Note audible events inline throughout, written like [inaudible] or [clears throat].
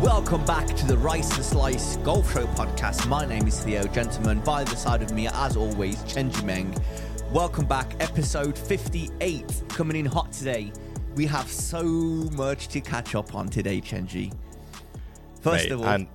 Welcome back to the Rice and Slice Golf Show podcast. My name is Theo, gentlemen. By the side of me, as always, Chenji Meng. Welcome back, episode 58, coming in hot today. We have so much to catch up on today, Chenji. First Mate, of all, and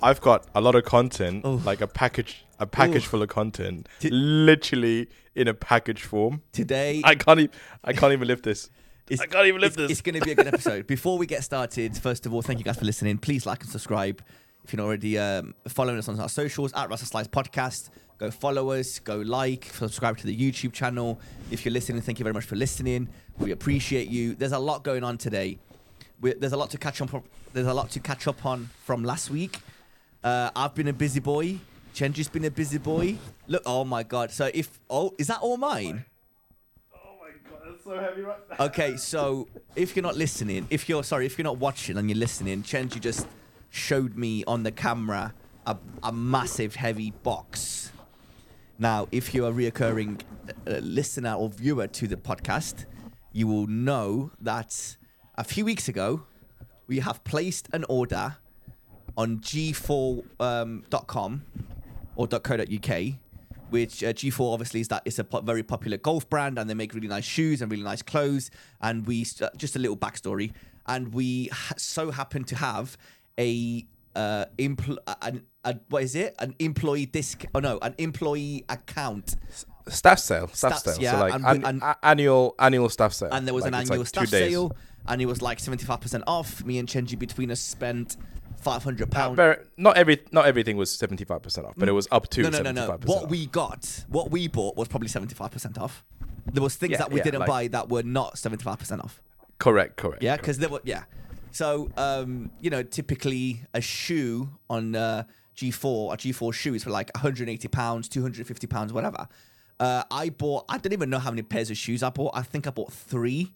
I've got a lot of content, Oof. like a package, a package full of content, Ti- literally in a package form. today I can't even, I can't even lift this. It's, I can't even lift it's, this. It's going to be a good episode. Before we get started, first of all, thank you guys for listening. Please like and subscribe. If you're not already um, following us on our socials at Rice and Slice Podcast, go follow us, go like, subscribe to the YouTube channel. If you're listening, thank you very much for listening. We appreciate you. There's a lot going on today. we there's a lot to catch up. There's a lot to catch up on from last week. Uh, I've been a busy boy. Chenji's been a busy boy. Look, oh my god. So if oh, is that all mine? oh my god, that's so heavy right Okay, so if you're not listening, if you're sorry, if you're not watching and you're listening, Chenji just showed me on the camera a, a massive heavy box. Now, if you're a reoccurring uh, listener or viewer to the podcast, you will know that a few weeks ago we have placed an order on g4.com or .co.uk, which uh, G4 obviously is that it's a po- very popular golf brand and they make really nice shoes and really nice clothes. And we uh, just a little backstory, and we ha- so happen to have a uh, empl- an, a, what is it? An employee disc? Oh no, an employee account. Staff sale, staff sale. yeah, so like and- an, and- a- annual, annual staff sale. and there was Like, an annual like staff sale, and it was like seventy five percent off. Me and Chenji between us spent five hundred Uh, pounds. very- not every, not everything was seventy five percent off, but it was up to no, no, no, no. What off. we got, what we bought, was probably seventy five percent off. There was things Yeah, that we yeah, didn't like- buy that were not seventy five percent off. correct, correct. Yeah, because there were yeah. So um, you know, typically a shoe on uh, G4, a G4 shoe is for like 180 pounds, 250 pounds, whatever. Uh, I bought. I don't even know how many pairs of shoes I bought. I think I bought three,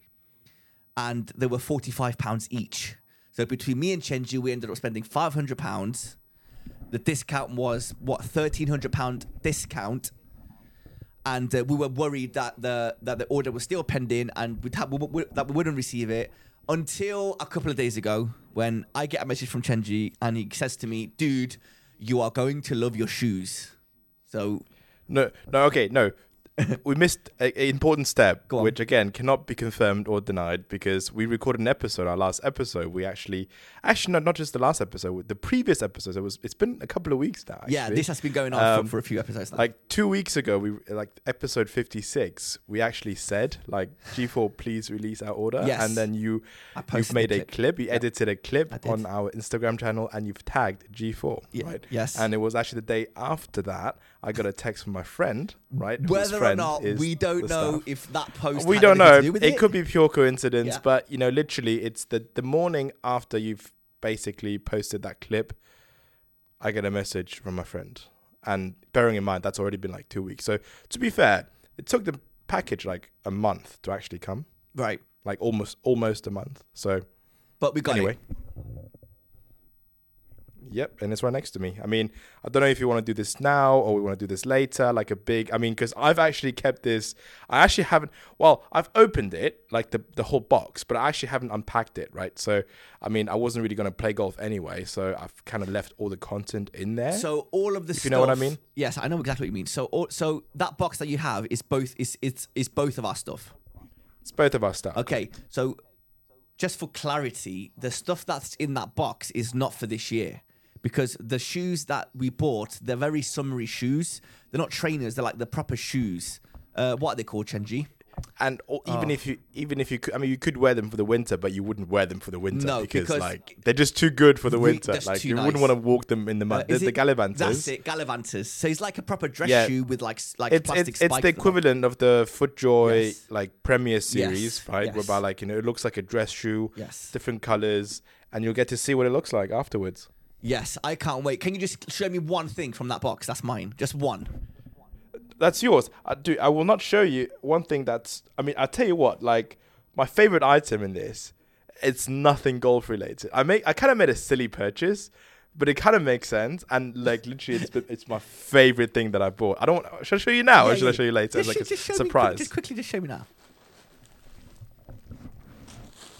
and they were 45 pounds each. So between me and Chenji, we ended up spending 500 pounds. The discount was what 1300 pound discount and uh, we were worried that the that the order was still pending and we'd have, we, we, that we wouldn't receive it until a couple of days ago when I get a message from Chenji and he says to me, "Dude, you are going to love your shoes." So No, no, okay, no. [laughs] we missed an important step, which again cannot be confirmed or denied because we recorded an episode. Our last episode, we actually, actually, not not just the last episode, the previous episode. It was. It's been a couple of weeks now. yeah, this has been going on Um, for, for a few episodes now. like two weeks ago. We like episode fifty six. We actually said like G four, please release our order, Yes. and then you you've made the a clip. clip. You Yeah. edited a clip on our Instagram channel, and you've tagged G four, Yeah, right? yes. And it was actually the day after that I got a text from my friend, right? Whether or not we don't know if that post we don't know. do with It, could be pure coincidence, Yeah. but you know, literally, it's the the morning after you've basically posted that clip. I get a message from my friend, and bearing in mind that's already been like two weeks. So to be fair, it took the package like a month to actually come, right. like almost almost a month. So But we got anyway. it. Yep, and it's right next to me. I mean, I don't know if you want to do this now or we want to do this later, like a big. I mean, because I've actually kept this. I actually haven't. Well, I've opened it, like the the whole box, but I actually haven't unpacked it, right? So, I mean, I wasn't really going to play golf anyway, so I've kind of left all the content in there. So all of the If stuff. you know what I mean? Yes, I know exactly what you mean. So all, so that box that you have is both is it's is both of our stuff. it's both of our stuff. Okay, so just for clarity, the stuff that's in that box is not for this year because the shoes that we bought, they're very summery shoes. They're not trainers; they're like the proper shoes. Uh, what are they called, Chenji? And or even Oh. if you, even if you could, I mean, you could wear them for the winter, but you wouldn't wear them for the winter No, because, because like they're just too good for the winter. like you nice. wouldn't want to walk them in the mud. Uh, the, it- That's it, Gallivanters. So it's like a proper dress Yeah. shoe with like like it's plastic it's, it's the equivalent of the FootJoy Yes. like Premier series, Yes, right? yes. Whereby like you know it looks like a dress shoe, Yes. different colors, and you'll get to see what it looks like afterwards. Yes, I can't wait. Can you just show me one thing from that box? That's mine. Just one. That's yours. Uh, I do. I will not show you one thing. That's. I mean, I tell you what. Like my favorite item in this, it's nothing golf related. I make. I kind of made a silly purchase. But it kind of makes sense, and like literally, it's it's my favorite thing that I bought. I don't. Should I show you now, Yeah, or should I show you later? Just, like just a show me surprise. just quickly, just show me now.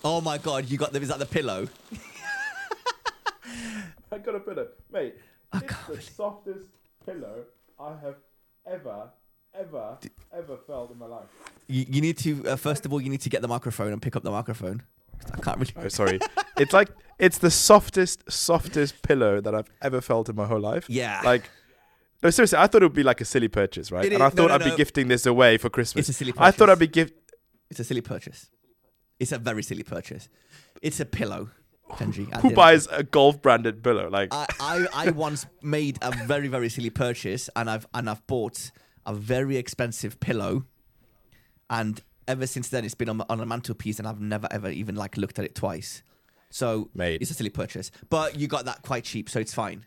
Oh my god, you got the Is that the pillow? [laughs] I got a pillow, mate. I it's can't the believe- softest pillow I have ever, ever, ever felt in my life. You, you need to uh, first of all you need to get the microphone and pick up the microphone. I can't really. Oh, sorry. it's like it's the softest, softest pillow that I've ever felt in my whole life. Yeah. Like, no, seriously, I thought it would be like a silly purchase, right? It and is- I thought no, no, I'd no. be gifting this away for Christmas. It's a silly I thought purchase. I'd be gift. It's a silly purchase. It's a very silly purchase. It's a pillow, Chenji. Who buys a golf branded pillow? Like, I, I, I [laughs] once made a very very silly purchase, and I've and I've bought a very expensive pillow, and ever since then it's been on, on a mantelpiece, and I've never ever even like looked at it twice. So Mate. it's a silly purchase, but you got that quite cheap, so it's fine.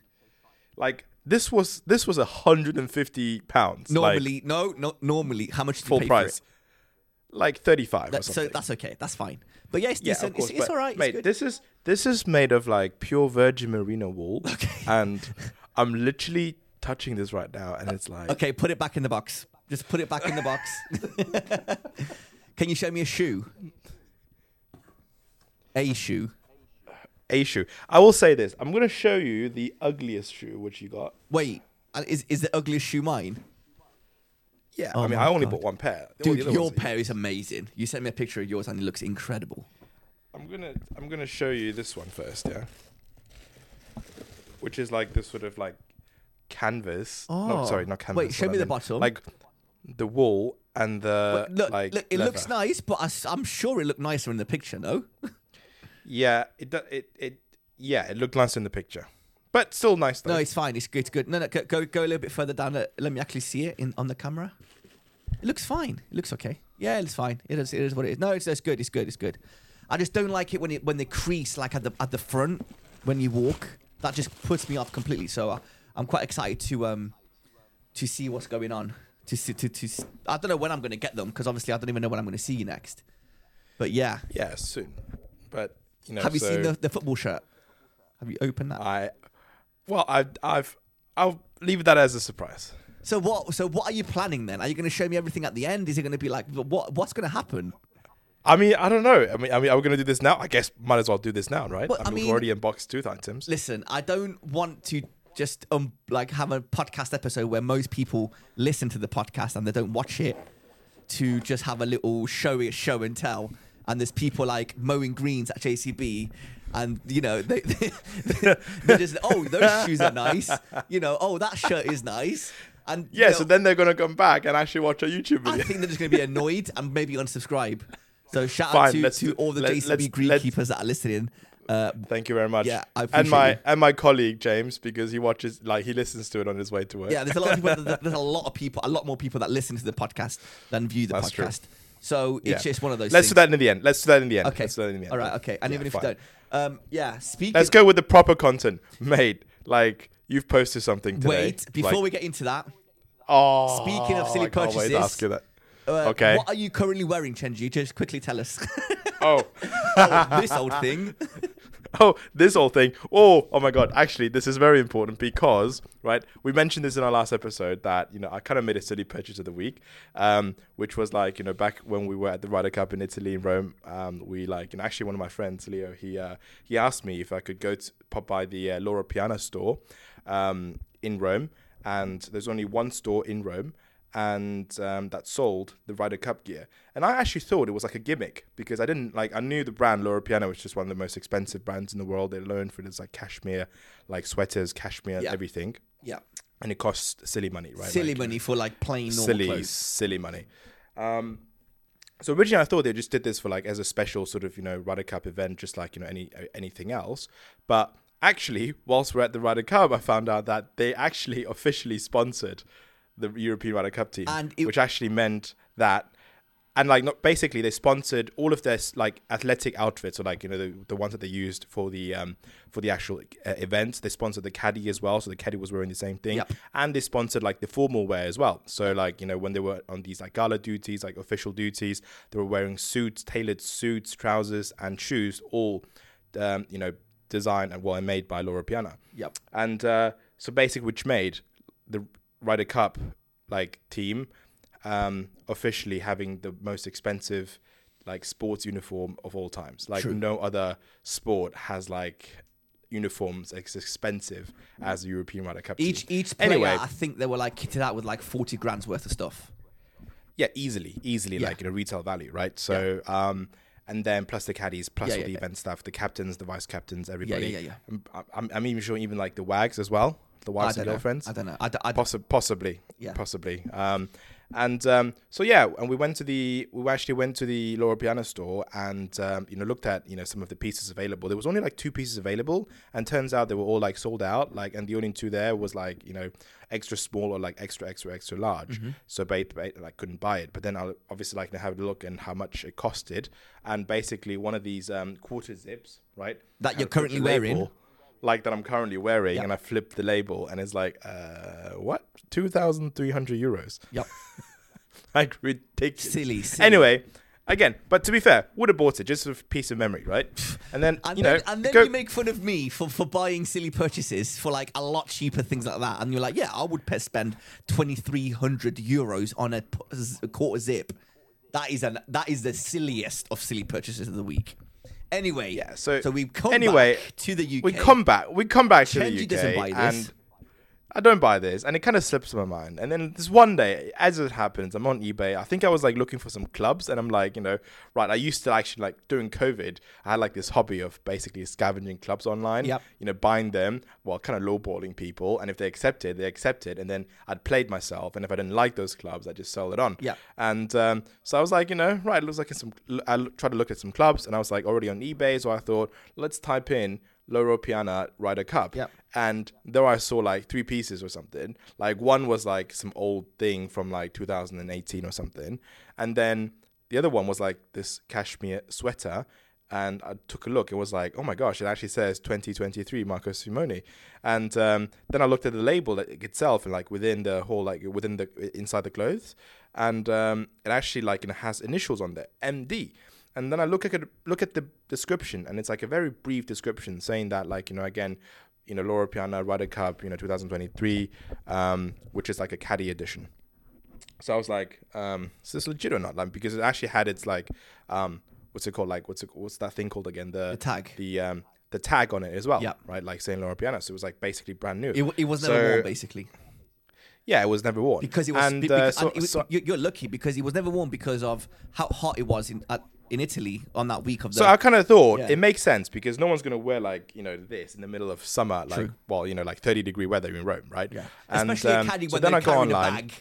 like this was this was a hundred and fifty pounds. like, Normally, no, no, normally, how much did full you pay price, for like thirty five it? or That- so that's okay, that's fine. But yeah, it's yeah, decent. course. it's, it's all right. mate. it's good. This is this is made of like pure virgin merino wool, [laughs] okay. and I'm literally touching this right now, and it's like Okay, put it back in the box. Just put it back in the box. [laughs] Can you show me a shoe? A shoe. a shoe. I will say this: I'm gonna show you the ugliest shoe which you got. Wait, uh, is is the ugliest shoe mine? Yeah, Oh I mean, I only God. bought one pair. Dude, your ones- pair is amazing. You sent me a picture of yours and it looks incredible. I'm gonna I'm gonna show you this one first, yeah. Which is like this sort of like canvas. No, Oh. sorry, not canvas. Wait, show me I the mean. bottom. Like the wool and the Wait, look, like. look, it looks nice, but I, am sure it looked nicer in the picture, no? [laughs] Yeah, it do- it it yeah, it looked nice in the picture, but still nice though. No, it's fine. It's good. It's good. No, no, go go, go a little bit further down. Let, let me actually see it in on the camera. It looks fine. It looks okay. Yeah, it's fine. It is. It is what it is. No, it's, it's good. It's good. It's good. I just don't like it when it when they crease like at the at the front when you walk. That just puts me off completely. So uh, I'm quite excited to um to see what's going on. To see to to s- I don't know when I'm going to get them because obviously I don't even know when I'm going to see you next. But yeah, yeah, soon. But you know, have you so seen the, the football shirt? Have you opened that? I well, I I've I'll leave that as a surprise. So what? So what are you planning then? Are you going to show me everything at the end? Is it going to be like what? What's going to happen? I mean, I don't know. I mean, I mean, are we gonna do this now? I guess might as well do this now, right? Well, I I mean, mean- we've already unboxed two items. Listen, I don't want to just um like have a podcast episode where most people listen to the podcast and they don't watch it to just have a little show show and tell. And there's people like mowing greens at JCB. And you know they, they they're just oh those shoes are nice you know oh that shirt is nice and you Yeah, know, so then they're gonna come back and actually watch a YouTube video. I think they're just going to be annoyed and maybe unsubscribe. So shout Fine, out to, to all the let- JCB greenkeepers that are listening. Uh, Thank you very much. Yeah, I and my you. and my colleague James because he watches like he listens to it on his way to work. yeah, there's a lot of people. [laughs] There's a lot of people. A lot more people that listen to the podcast than view the That's true. So it's Yeah. just one of those. Let's things. do that in the end. Let's do that in the end. Okay. Let's do that in the end. All right. Okay. And Yeah, even if fine. you don't, um, yeah. Speaking. Let's go with the proper content, mate. Like you've posted something today. Wait, before like, we get into that, Oh, Speaking of silly I can't wait to purchases- ask you that. uh, Okay. what are you currently wearing, Chenji? Just quickly tell us. Oh, [laughs] oh, this old thing. [laughs] [laughs] oh, this whole thing. Oh, oh my God. Actually, this is very important because, right, we mentioned this in our last episode that, you know, I kind of made a silly purchase of the week, um, which was like, you know, back when we were at the Ryder Cup in Italy, in Rome, um, we like, and actually one of my friends, Leo, he, uh, he asked me if I could go to pop by the uh, Loro Piana store um, in Rome. And there's only one store in Rome. And um, that sold the Ryder Cup gear, and I actually thought it was like a gimmick because I didn't like. I knew the brand Loro Piana was just one of the most expensive brands in the world. They're known for this like cashmere, like sweaters, cashmere, Yeah. everything, Yeah. and it costs silly money, right? Silly Like, money for like plain normal silly, clothes. silly money. Um, so originally, I thought they just did this for like as a special sort of you know Ryder Cup event, just like you know any anything else. But actually, whilst we're at the Ryder Cup, I found out that they actually [laughs] officially sponsored the European Ryder Cup team, And it- which actually meant that. And like, not basically, they sponsored all of their like athletic outfits, or like you know the, the ones that they used for the um for the actual uh, event. They sponsored the caddy as well, so the caddy was wearing the same thing Yep. and they sponsored like the formal wear as well. So like you know when they were on these like gala duties, like official duties, they were wearing suits, tailored suits, trousers, and shoes, all um, you know designed and well made by Loro Piana. Yep. And uh, so basically, which made the Ryder Cup like team um, officially having the most expensive like sports uniform of all times. Like True. no other sport has like uniforms as expensive as the European Ryder Cup. team. Each each player, Anyway. I think they were like kitted out with like forty grand's worth of stuff. Yeah, easily, easily, Yeah. like in a retail value, right? So, um, and then plus the caddies, plus Yeah, all yeah, the yeah. event staff, the captains, the vice captains, everybody. yeah, yeah. I'm, I'm, I'm even sure even like the wags as well, the don't and know. girlfriends. I don't know. I, d- I d- Possi- possibly, Yeah. possibly. Um, and um, so yeah, and we went to the we actually went to the Loro Piana store and um, you know looked at you know some of the pieces available. There was only like two pieces available, and turns out they were all like sold out. Like, and the only two there was like you know extra small or like extra extra extra large. Mm-hmm. So ba- ba- like couldn't buy it. But then I obviously like to have a look and how much it costed, and basically one of these um, quarter zips, right? That you're currently wearing? label, like that I'm currently wearing, Yep. and I flipped the label, and it's like, uh, what? Two thousand three hundred euros. Yep. [laughs] like ridiculous. Silly, silly. Anyway, again, but to be fair, would have bought it just for piece of memory, right? [laughs] And then And you then, know, and then go- you make fun of me for, for buying silly purchases for like a lot cheaper things like that, and you're like, yeah, I would spend twenty three hundred euros on a quarter zip. That is an that is the silliest of silly purchases of the week. Anyway, Yeah, so- so we come anyway, back to the UK. we come back. We come back to the UK, doesn't buy this. and I don't buy this, and it kind of slips my mind. And then this one day, as it happens, I'm on eBay. I think I was like looking for some clubs, and I'm like, you know, right. I used to actually like during COVID, I had like this hobby of basically scavenging clubs online. Yep. You know, buying them, well, kind of lowballing people, and if they accepted, they accepted, and then I'd played myself, and if I didn't like those clubs, I just sold it on. Yep. And um, so I was like, you know, right, it looks like some. I tried to look at some clubs, and I was like already on eBay, so I thought, let's type in Loro Piana Ryder Cup. Yep. And there I saw like three pieces or something. Like one was like some old thing from like 2018 or something, and then the other one was like this cashmere sweater. And I took a look. It was like, oh my gosh! It actually says 2023 Marco Simone. And um, then I looked at the label itself, and like within the whole, like within the inside the clothes, and um, it actually like know, has initials on there, MD. And then I look at look at the description, and it's like a very brief description saying that, like you know, again, you know, Loro Piana Ryder Cup, you know, 2023, um, which is like a caddy edition. So I was like, um, is this legit or not? Like, because it actually had its like, um, what's it called? Like, what's it, what's that thing called again? The, The tag. the um, the tag on it as well. Yeah. Right, like saying Loro Piana. So it was like basically brand new. it, it was never So- worn basically yeah, it was never worn because it was. And, uh, because, so- and it was- so- you- you're lucky because it was never worn because of how hot it was in at, in Italy on that week of the. So I kind of thought Yeah. it makes sense because no one's gonna wear like you know this in the middle of summer, like True. well, you know, like thirty degree weather in Rome, right? Yeah. And, Especially um, a caddy so when then they're I go carrying online. a bag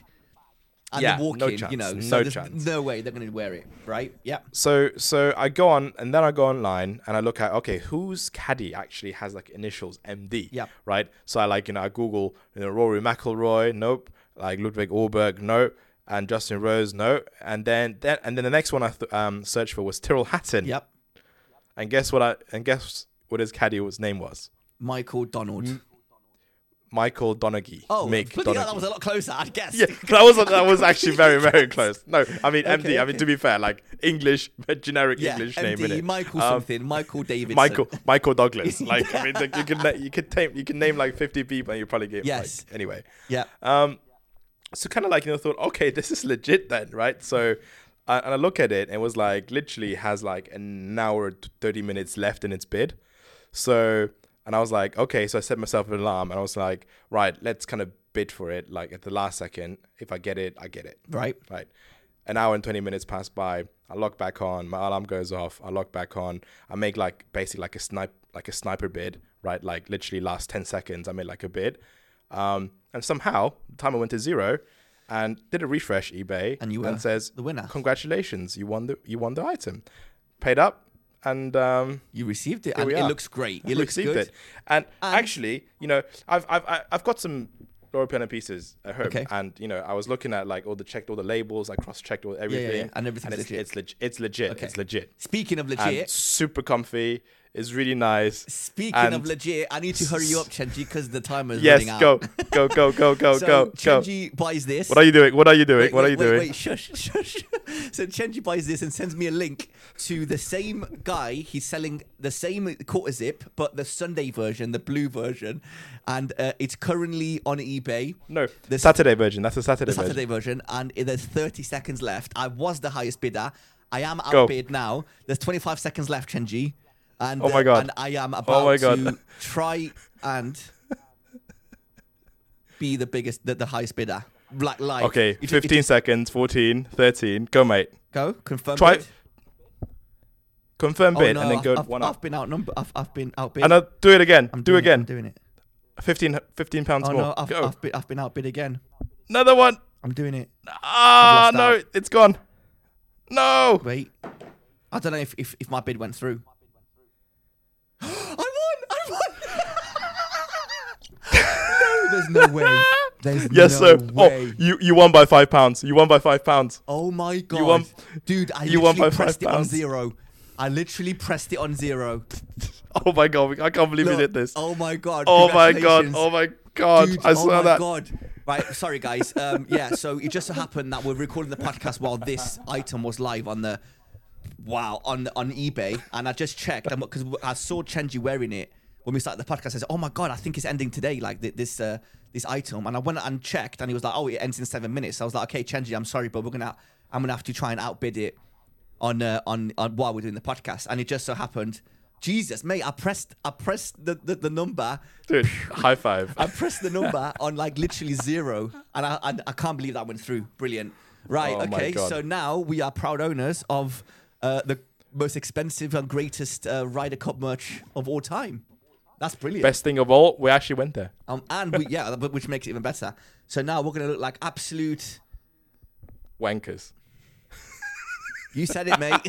and Yeah, they're walking, no you know, no so chance. no way they're going to wear it, right? Yeah. So so I go on and then I go online and I look at okay, whose caddy actually has like initials MD? Yeah. Right. So I like you know I Google you know Rory McIlroy, nope. Like Ludvig Åberg, no. And Justin Rose, no. And then then and then the next one I th- um searched for was Tyrrell Hatton. Yep. And guess what I and guess what his caddy's name was Michael Donald. Michael Donaghy. Oh, Mick bloody hell, Donaghy. that was a lot closer, I'd guess. Yeah, that was that was [laughs] actually very very close. No, I mean MD. Okay, I mean to be fair, like English, [laughs] generic Yeah, English name in MD, it. Michael Um, something, Michael Davidson. Michael Michael Douglas. [laughs] Like I mean, like, you can you could name you can name like fifty people and you probably get Yes. Like, anyway, Yeah. um, so kind of like you know thought okay this is legit then right so. Uh, and I look at it and it was like literally has like an hour and 30 minutes left in its bid. So, and I was like, okay, so I set myself an alarm and I was like, right, let's kind of bid for it. Like at the last second, if I get it, I get it. Right. Right. An hour and 20 minutes pass by. I log back on. My alarm goes off. I log back on. I make like basically like a snipe, like a sniper bid, right? Like literally last 10 seconds, I made like a bid. Um, and somehow the timer went to zero and did a refresh eBay And you were says, the winner. congratulations, you won the, you won the item. Paid up and, um, You received it, and it looks great. [laughs] It looks received good. it. And, And- actually, you know, I've I've I've got some Loro Piana pieces at home, Okay. and you know, I was looking at like all the checked all the labels, I cross checked all everything, and everything's it's, legit. It's legit. It's legit. Okay. It's legit. Speaking of And legit, super comfy. It's really nice. speaking and- of legit, I need to hurry you up, Chenji, because the timer is Yes, running out. go, [laughs] go, go, go, go, so go, go. Chenji buys this. What are you doing? What are you doing? Wait, what wait, are you wait, doing? Wait, shush, [laughs] shush. so Chenji buys this and sends me a link to the same guy. He's selling the same quarter zip, but the Sunday version, the blue version, and uh, it's currently on eBay. No, The Saturday version. That's the Saturday, the Saturday version, and there's 30 seconds left. I was the highest bidder. I am outbid now. There's 25 seconds left, Chenji. And, Oh my uh, God. And I am about my God. to try and [laughs] be the biggest, the, the highest bidder. Like, like Okay, it- it- 15 seconds, 14, 13. Go, mate. go confirm. Try- bid. Confirm Oh, bid no, and then go I've, one I've up. been outnumbered. I've, I've been outbid. And uh, do it again. I'm do doing it, I'm doing it. 15, 15 pounds Oh more. no, I've, go. I've, been, I've been outbid again. Another one. I'm doing it. Ah, no, out. it's gone. No. Wait. I don't know if, if, if my bid went through. I won! I won! no, there's no way. There's Yes, no sir. way. Oh, you you won by five pounds. You won by five pounds. Oh my god. won- Dude, I you won literally by pressed five it on pounds. zero. I literally pressed it on zero. [laughs] Oh my god, I can't believe Look, we did this. Oh my god. Oh my god. Oh my god. Dude, I oh saw my that. god. Right, sorry guys. Um, yeah, so it just so happened that we're recording the podcast while this item was live on the wow on on eBay, and I just checked because I saw Chenji wearing it when we started the podcast. I said, "Oh my god, I think it's ending today." Like th- this uh, this item, and I went and checked, and he was like, "Oh, it ends in seven minutes." So I was like, "Okay, Chenji, I'm sorry, but we're gonna I'm gonna have to try and outbid it on uh, on on while we're doing the podcast." And it just so happened. Jesus, mate! I pressed, I pressed the, the, the number, Dude, high five. I pressed the number on like literally zero, and I, I I can't believe that went through. Brilliant. Right. Oh okay. So now we are proud owners of uh, the most expensive and greatest uh, Ryder Cup merch of all time. That's brilliant. Best thing of all, we actually went there. Um, and we, yeah, [laughs] which makes it even better. So now we're gonna look like absolute. Wankers. You said it, mate. [laughs]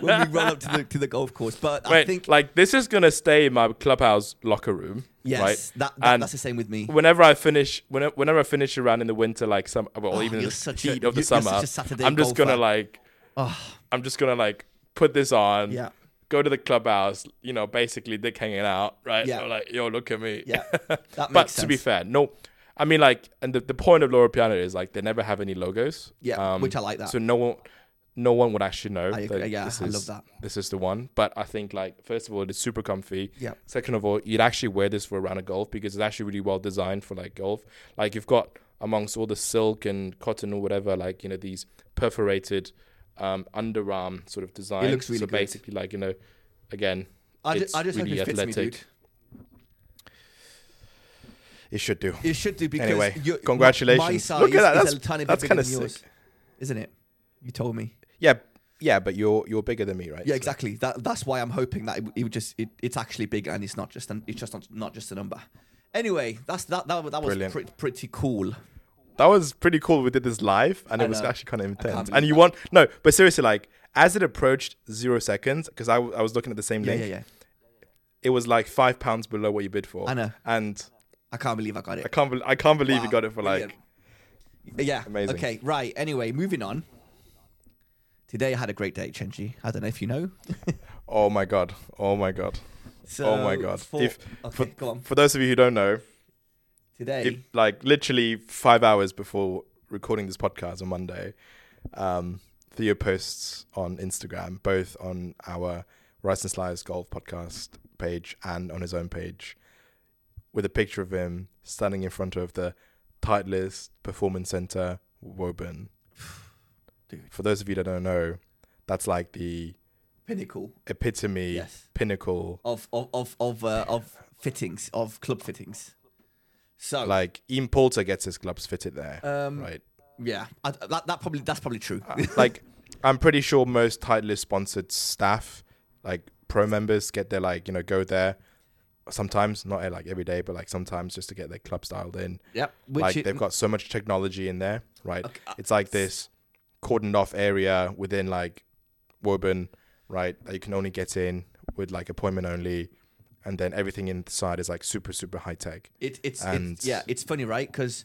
when we run up to the to the golf course, but I think like this is gonna stay in my clubhouse locker room. yes, right? that, that And that's the same with me. whenever I finish, whenever, whenever I finish around in the winter, like some, well, Oh, even in the such a- heat of the summer, such a Saturday I'm just gonna like, Oh, I'm just gonna like put this on, yeah, go to the clubhouse, you know, basically dick hanging out, right? Yeah. So like, yo, look at me. yeah. [laughs] That makes but sense. to be fair, no, I mean like, and the, the point of Loro Piana is like they never have any logos. Yeah, um, which I like that. So no one, no one would actually know. I that Yeah, this I is, love that. This is the one. But I think like first of all, it's super comfy. Yeah. Second of all, you'd actually wear this for a round of golf because it's actually really well designed for like golf. Like you've got amongst all the silk and cotton or whatever, like you know these perforated um, underarm sort of design. looks really so good. basically, like you know, again, I, ju- it's I just really hope it fits me, athletic. dude. It should do. It should do because Anyway, you- congratulations. My size Look at that, that's- tiny bit that's than yours, sick. isn't it? You told me. Yeah, yeah, but you're you're bigger than me, right? Yeah, So- exactly. That that's why I'm hoping that it, it would just it, it's actually bigger and it's not just an, it's just not, not just a number. Anyway, that's that that, that was pre- pretty cool. That was pretty cool. We did this live, and I it was know. actually kind of intense. And you that. want no, but seriously, like as it approached zero seconds, because I, w- I was looking at the same Yeah, link, yeah, yeah. it was like five pounds below what you bid for. I know. and I can't believe I got it. I can't bel I can't believe you got it for like. Yeah. Amazing. Okay. Right. Anyway, moving on. Today I had a great day, Chenji. I don't know if you know. [laughs] oh my god, oh my god. So Oh my God. For, If- okay, for- go on. For those of you who don't know, Today. if, like literally five hours before recording this podcast on Monday, um, Theo posts on Instagram, both on our Rice and Slice Golf podcast page and on his own page, with a picture of him standing in front of the Titleist Performance Center, Woburn. Dude. For those of you that don't know, that's like the pinnacle. epitome, Yes. pinnacle. Of of of of uh, of fittings of club fittings. So Like Ian Poulter gets his clubs fitted there, um right? yeah, I, that that probably that's probably true. Uh, like [laughs] I'm pretty sure most Titleist sponsored staff, like pro members, get their like you know go there. Sometimes not uh, like every day, but like sometimes just to get their club styled in. yep. Which like it- they've got so much technology in there, right? Okay, uh, It's like this cordoned off area within like Woburn, right? That you can only get in with like appointment only, and then everything inside is like super super high tech. It, it's, it's yeah, it's funny, right? Because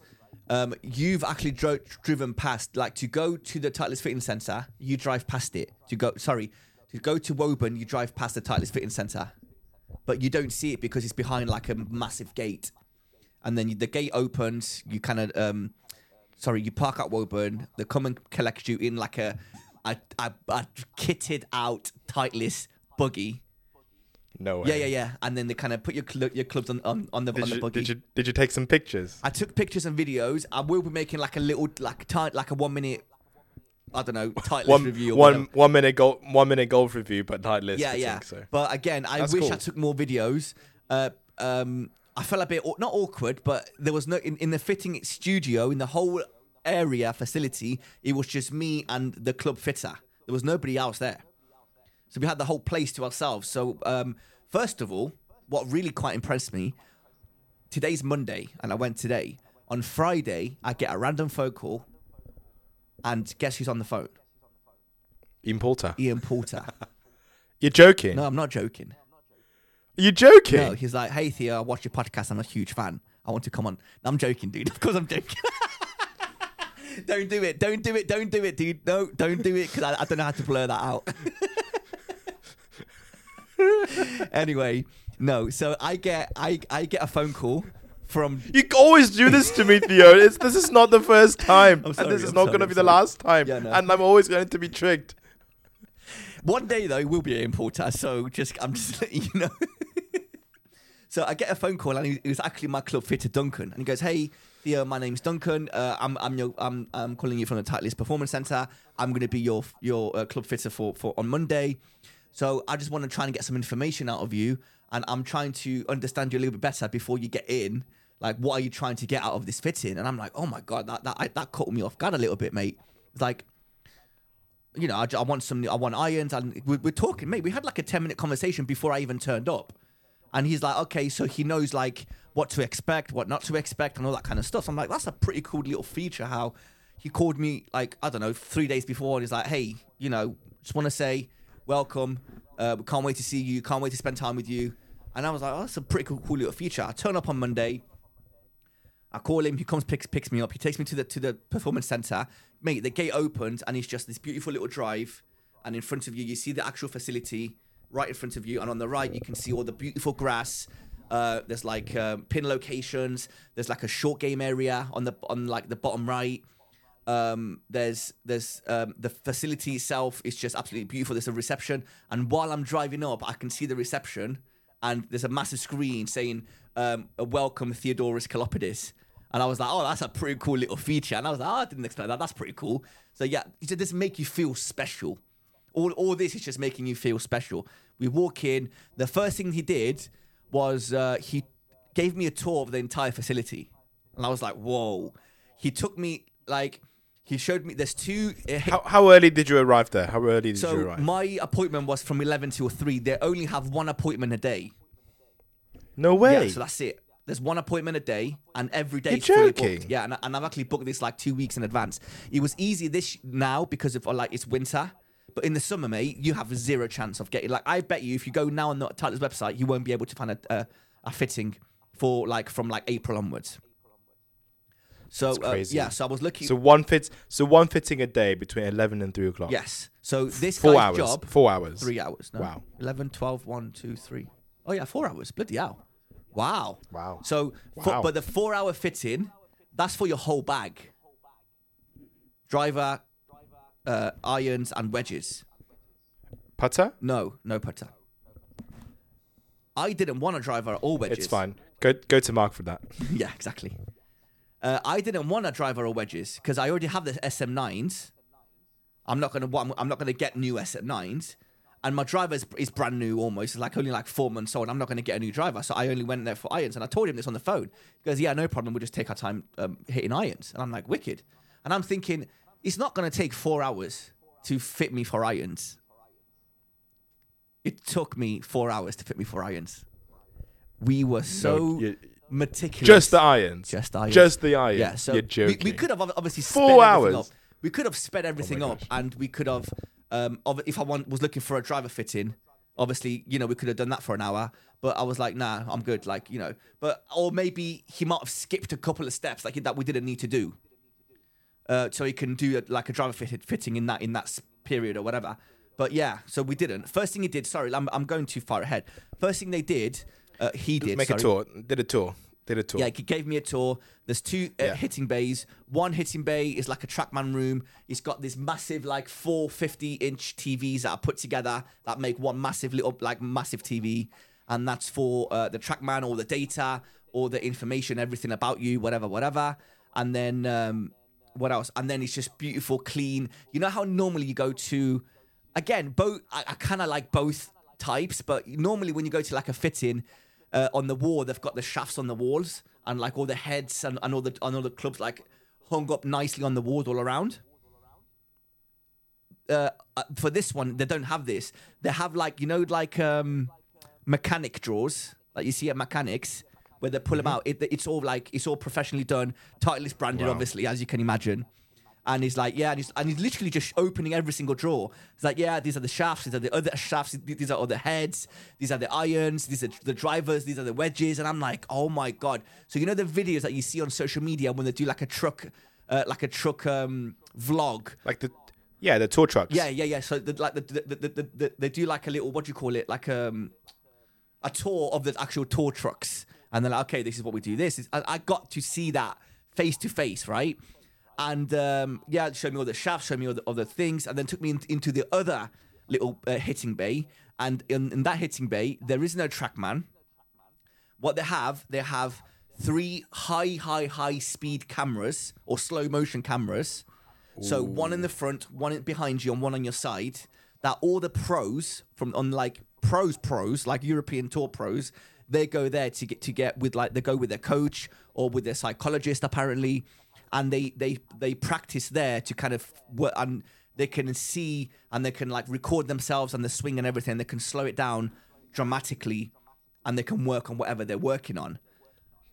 um, you've actually dro- driven past, like, to go to the Titleist Fitting Centre, you drive past it. To go, sorry, to go to Woburn, you drive past the Titleist Fitting Centre, but you don't see it because it's behind like a massive gate, and then you, the gate opens. You kind of, um, sorry, you park at Woburn. They come and collect you in like a, a, a, a kitted out Titleist buggy. No way. Yeah, yeah, yeah. And then they kind of put your cl- your clubs on, on, on the Did on the buggy. did you did you take some pictures? I took pictures and videos. I will be making like a little, like time, like a one minute I don't know, title one review. Or one whatever. one minute golf one minute golf review, but Titleist. Yeah, fitting, yeah. So But again, I That's wish I took more videos. Uh, um, I felt a bit not awkward, but there was no in, in the fitting studio in the whole area facility. It was just me and the club fitter. There was nobody else there, so we had the whole place to ourselves. So um, first of all, what really quite impressed me. Today's Monday, and I went today. On Friday, I get a random phone call, and guess who's on the phone? Ian Poulter. Ian Poulter. [laughs] You're joking. no, I'm not joking. You're joking. No, he's like, "Hey Theo, I watch your podcast. I'm a huge fan. I want to come on." I'm joking, dude. [laughs] Of course, I'm joking. [laughs] don't do it. Don't do it. Don't do it, dude. No, don't do it because I, I don't know how to blur that out. anyway, no. So I get I I get a phone call from You always do this to me, Theo. It's, this is not the first time, [laughs] sorry, and this is I'm not sorry, going to be the last time. Yeah, no. And I'm always going to be tricked. One day though, we'll be an importer. So just I'm just [laughs] letting you know. [laughs] so I get a phone call, and it was actually my club fitter Duncan, and he goes, "Hey, Theo, my name's Duncan. Uh, I'm I'm your I'm I'm calling you from the Titleist Performance Center. I'm going to be your your uh, club fitter for for on Monday. So I just want to try and get some information out of you, and I'm trying to understand you a little bit better before you get in. Like, what are you trying to get out of this fitting? And I'm like, oh my god, that that that caught me off guard a little bit, mate. Like you know, I, I want some, I want irons, and we're, we're talking, mate. We had like a ten minute conversation before I even turned up, and he's like, okay, so he knows like what to expect, what not to expect, and all that kind of stuff. So I'm like, that's a pretty cool little feature. How he called me like I don't know three days before, and he's like, hey, you know, just want to say welcome. Uh, can't wait to see you. Can't wait to spend time with you. And I was like, oh, that's a pretty cool, cool little feature. I turn up on Monday. I call him. He comes, picks picks me up. He takes me to the to the performance center. Mate, the gate opens and it's just this beautiful little drive. And in front of you, you see the actual facility right in front of you. And on the right, you can see all the beautiful grass. Uh, there's like um, pin locations. There's like a short game area on the on like the bottom right. Um, there's there's um, the facility itself is just absolutely beautiful. There's a reception, and while I'm driving up, I can see the reception, and there's a massive screen saying um, "Welcome Theodoros Kalopedis," and I was like, "Oh, that's a pretty cool little feature." And I was like, "Oh, I didn't expect that. That's pretty cool." So yeah, it just make you feel special. All all this is just making you feel special. We walk in. The first thing he did was uh, he gave me a tour of the entire facility, and I was like, "Whoa!" He took me like he showed me. There's two. Uh, How, how early did you arrive there? How early did you so arrive? my appointment was from 11 till 3. They only have one appointment a day. no way. Yeah, so that's it. There's one appointment a day, and every day You're is fully booked. joking. Yeah, and, and I've actually booked this like two weeks in advance. It was easy this now because of like it's winter, but in the summer, mate, you have zero chance of getting. Like I bet you, if you go now on the Titleist website, you won't be able to find a, a, a fitting for like from like April onwards. So That's uh, crazy. yeah, so I was looking. so one fits. So one fitting a day between eleven and three o'clock. yes, so this Four guy's hours. job Four hours. Three hours. No. Wow. 11, 12, 1, 2, 3. Oh, yeah, four hours. Bloody hell. Wow. Wow. So, for- but the four hour fitting, that's for your whole bag driver, uh, irons, and wedges. Putter. No, no putter. I didn't want a driver or all wedges. It's fine. Go go to Mark for that. [laughs] yeah, exactly. Uh, I didn't want a driver or wedges because I already have the SM9s. I'm not gonna. I'm, I'm not gonna get new SM9s, and my driver is, is brand new almost. It's like only like four months old. I'm not gonna get a new driver, so I only went there for irons. And I told him this on the phone. He goes, "Yeah, no problem. We'll just take our time um, hitting irons." And I'm like, "Wicked." And I'm thinking, it's not gonna take four hours to fit me for irons. It took me four hours to fit me for irons. We were so you- meticulous. Just the irons. Just the irons. Just the irons. Yeah, so You're we, joking. we could have obviously Four hours? Up. We could have sped everything up, and we could have, um, if I want, was looking for a driver fitting, obviously, you know, we could have done that for an hour. But I was like, nah, I'm good. Like, you know, but or maybe he might have skipped a couple of steps, like that we didn't need to do, uh, so he can do like a driver fitted fitting in that in that period or whatever. But yeah, so we didn't. First thing he did, sorry, I'm, I'm going too far ahead. First thing they did, uh, he did. Make sorry. a tour. Did a tour. Did a tour. Yeah, he gave me a tour. There's two uh, Yeah. hitting bays. One hitting bay is like a trackman room. It's got this massive, like 450 inch TVs that are put together that make one massive little, like massive TV. And that's for uh, the trackman, all the data, all the information, everything about you, whatever, whatever. And then um, what else? And then it's just beautiful, clean. You know how normally you go to, again, both. I, I kind of like both types, but normally when you go to like a fitting uh, on the wall, they've got the shafts on the walls and like all the heads and, and all the and all the clubs like hung up nicely on the walls all around. Uh, uh, for this one, they don't have this. They have like you know like um mechanic drawers like you see at mechanics where they pull them out. It, it's all like it's all professionally done, Titleist branded, Wow. obviously, as you can imagine. And he's like, yeah, and he's, and he's literally just opening every single drawer. He's like, yeah, these are the shafts, these are the other shafts, these are all the heads, these are the irons, these are the drivers, these are the wedges. And I'm like, oh my god! So you know the videos that you see on social media when they do like a truck, uh, like a truck um, vlog, Like the yeah, the tour trucks. yeah, yeah, yeah. So the, like the, the, the, the, the, they do like a little what do you call it? Like um a tour of the actual tour trucks, and they're like, okay, this is what we do. This is I, I got to see that face to face, right? And um, yeah, showed me all the shafts, showed me all the other things, and then took me in, into the other little uh, hitting bay. And in, in that hitting bay, there is no trackman. What they have, they have three high, high, high speed cameras or slow motion cameras. So one in the front, one behind you, and one on your side. That all the pros from on like pros, pros like European Tour pros, they go there to get to get with like they go with their coach or with their psychologist apparently, and they they they practice there to kind of work and they can see and they can like record themselves and the swing and everything. They can slow it down dramatically, and they can work on whatever they're working on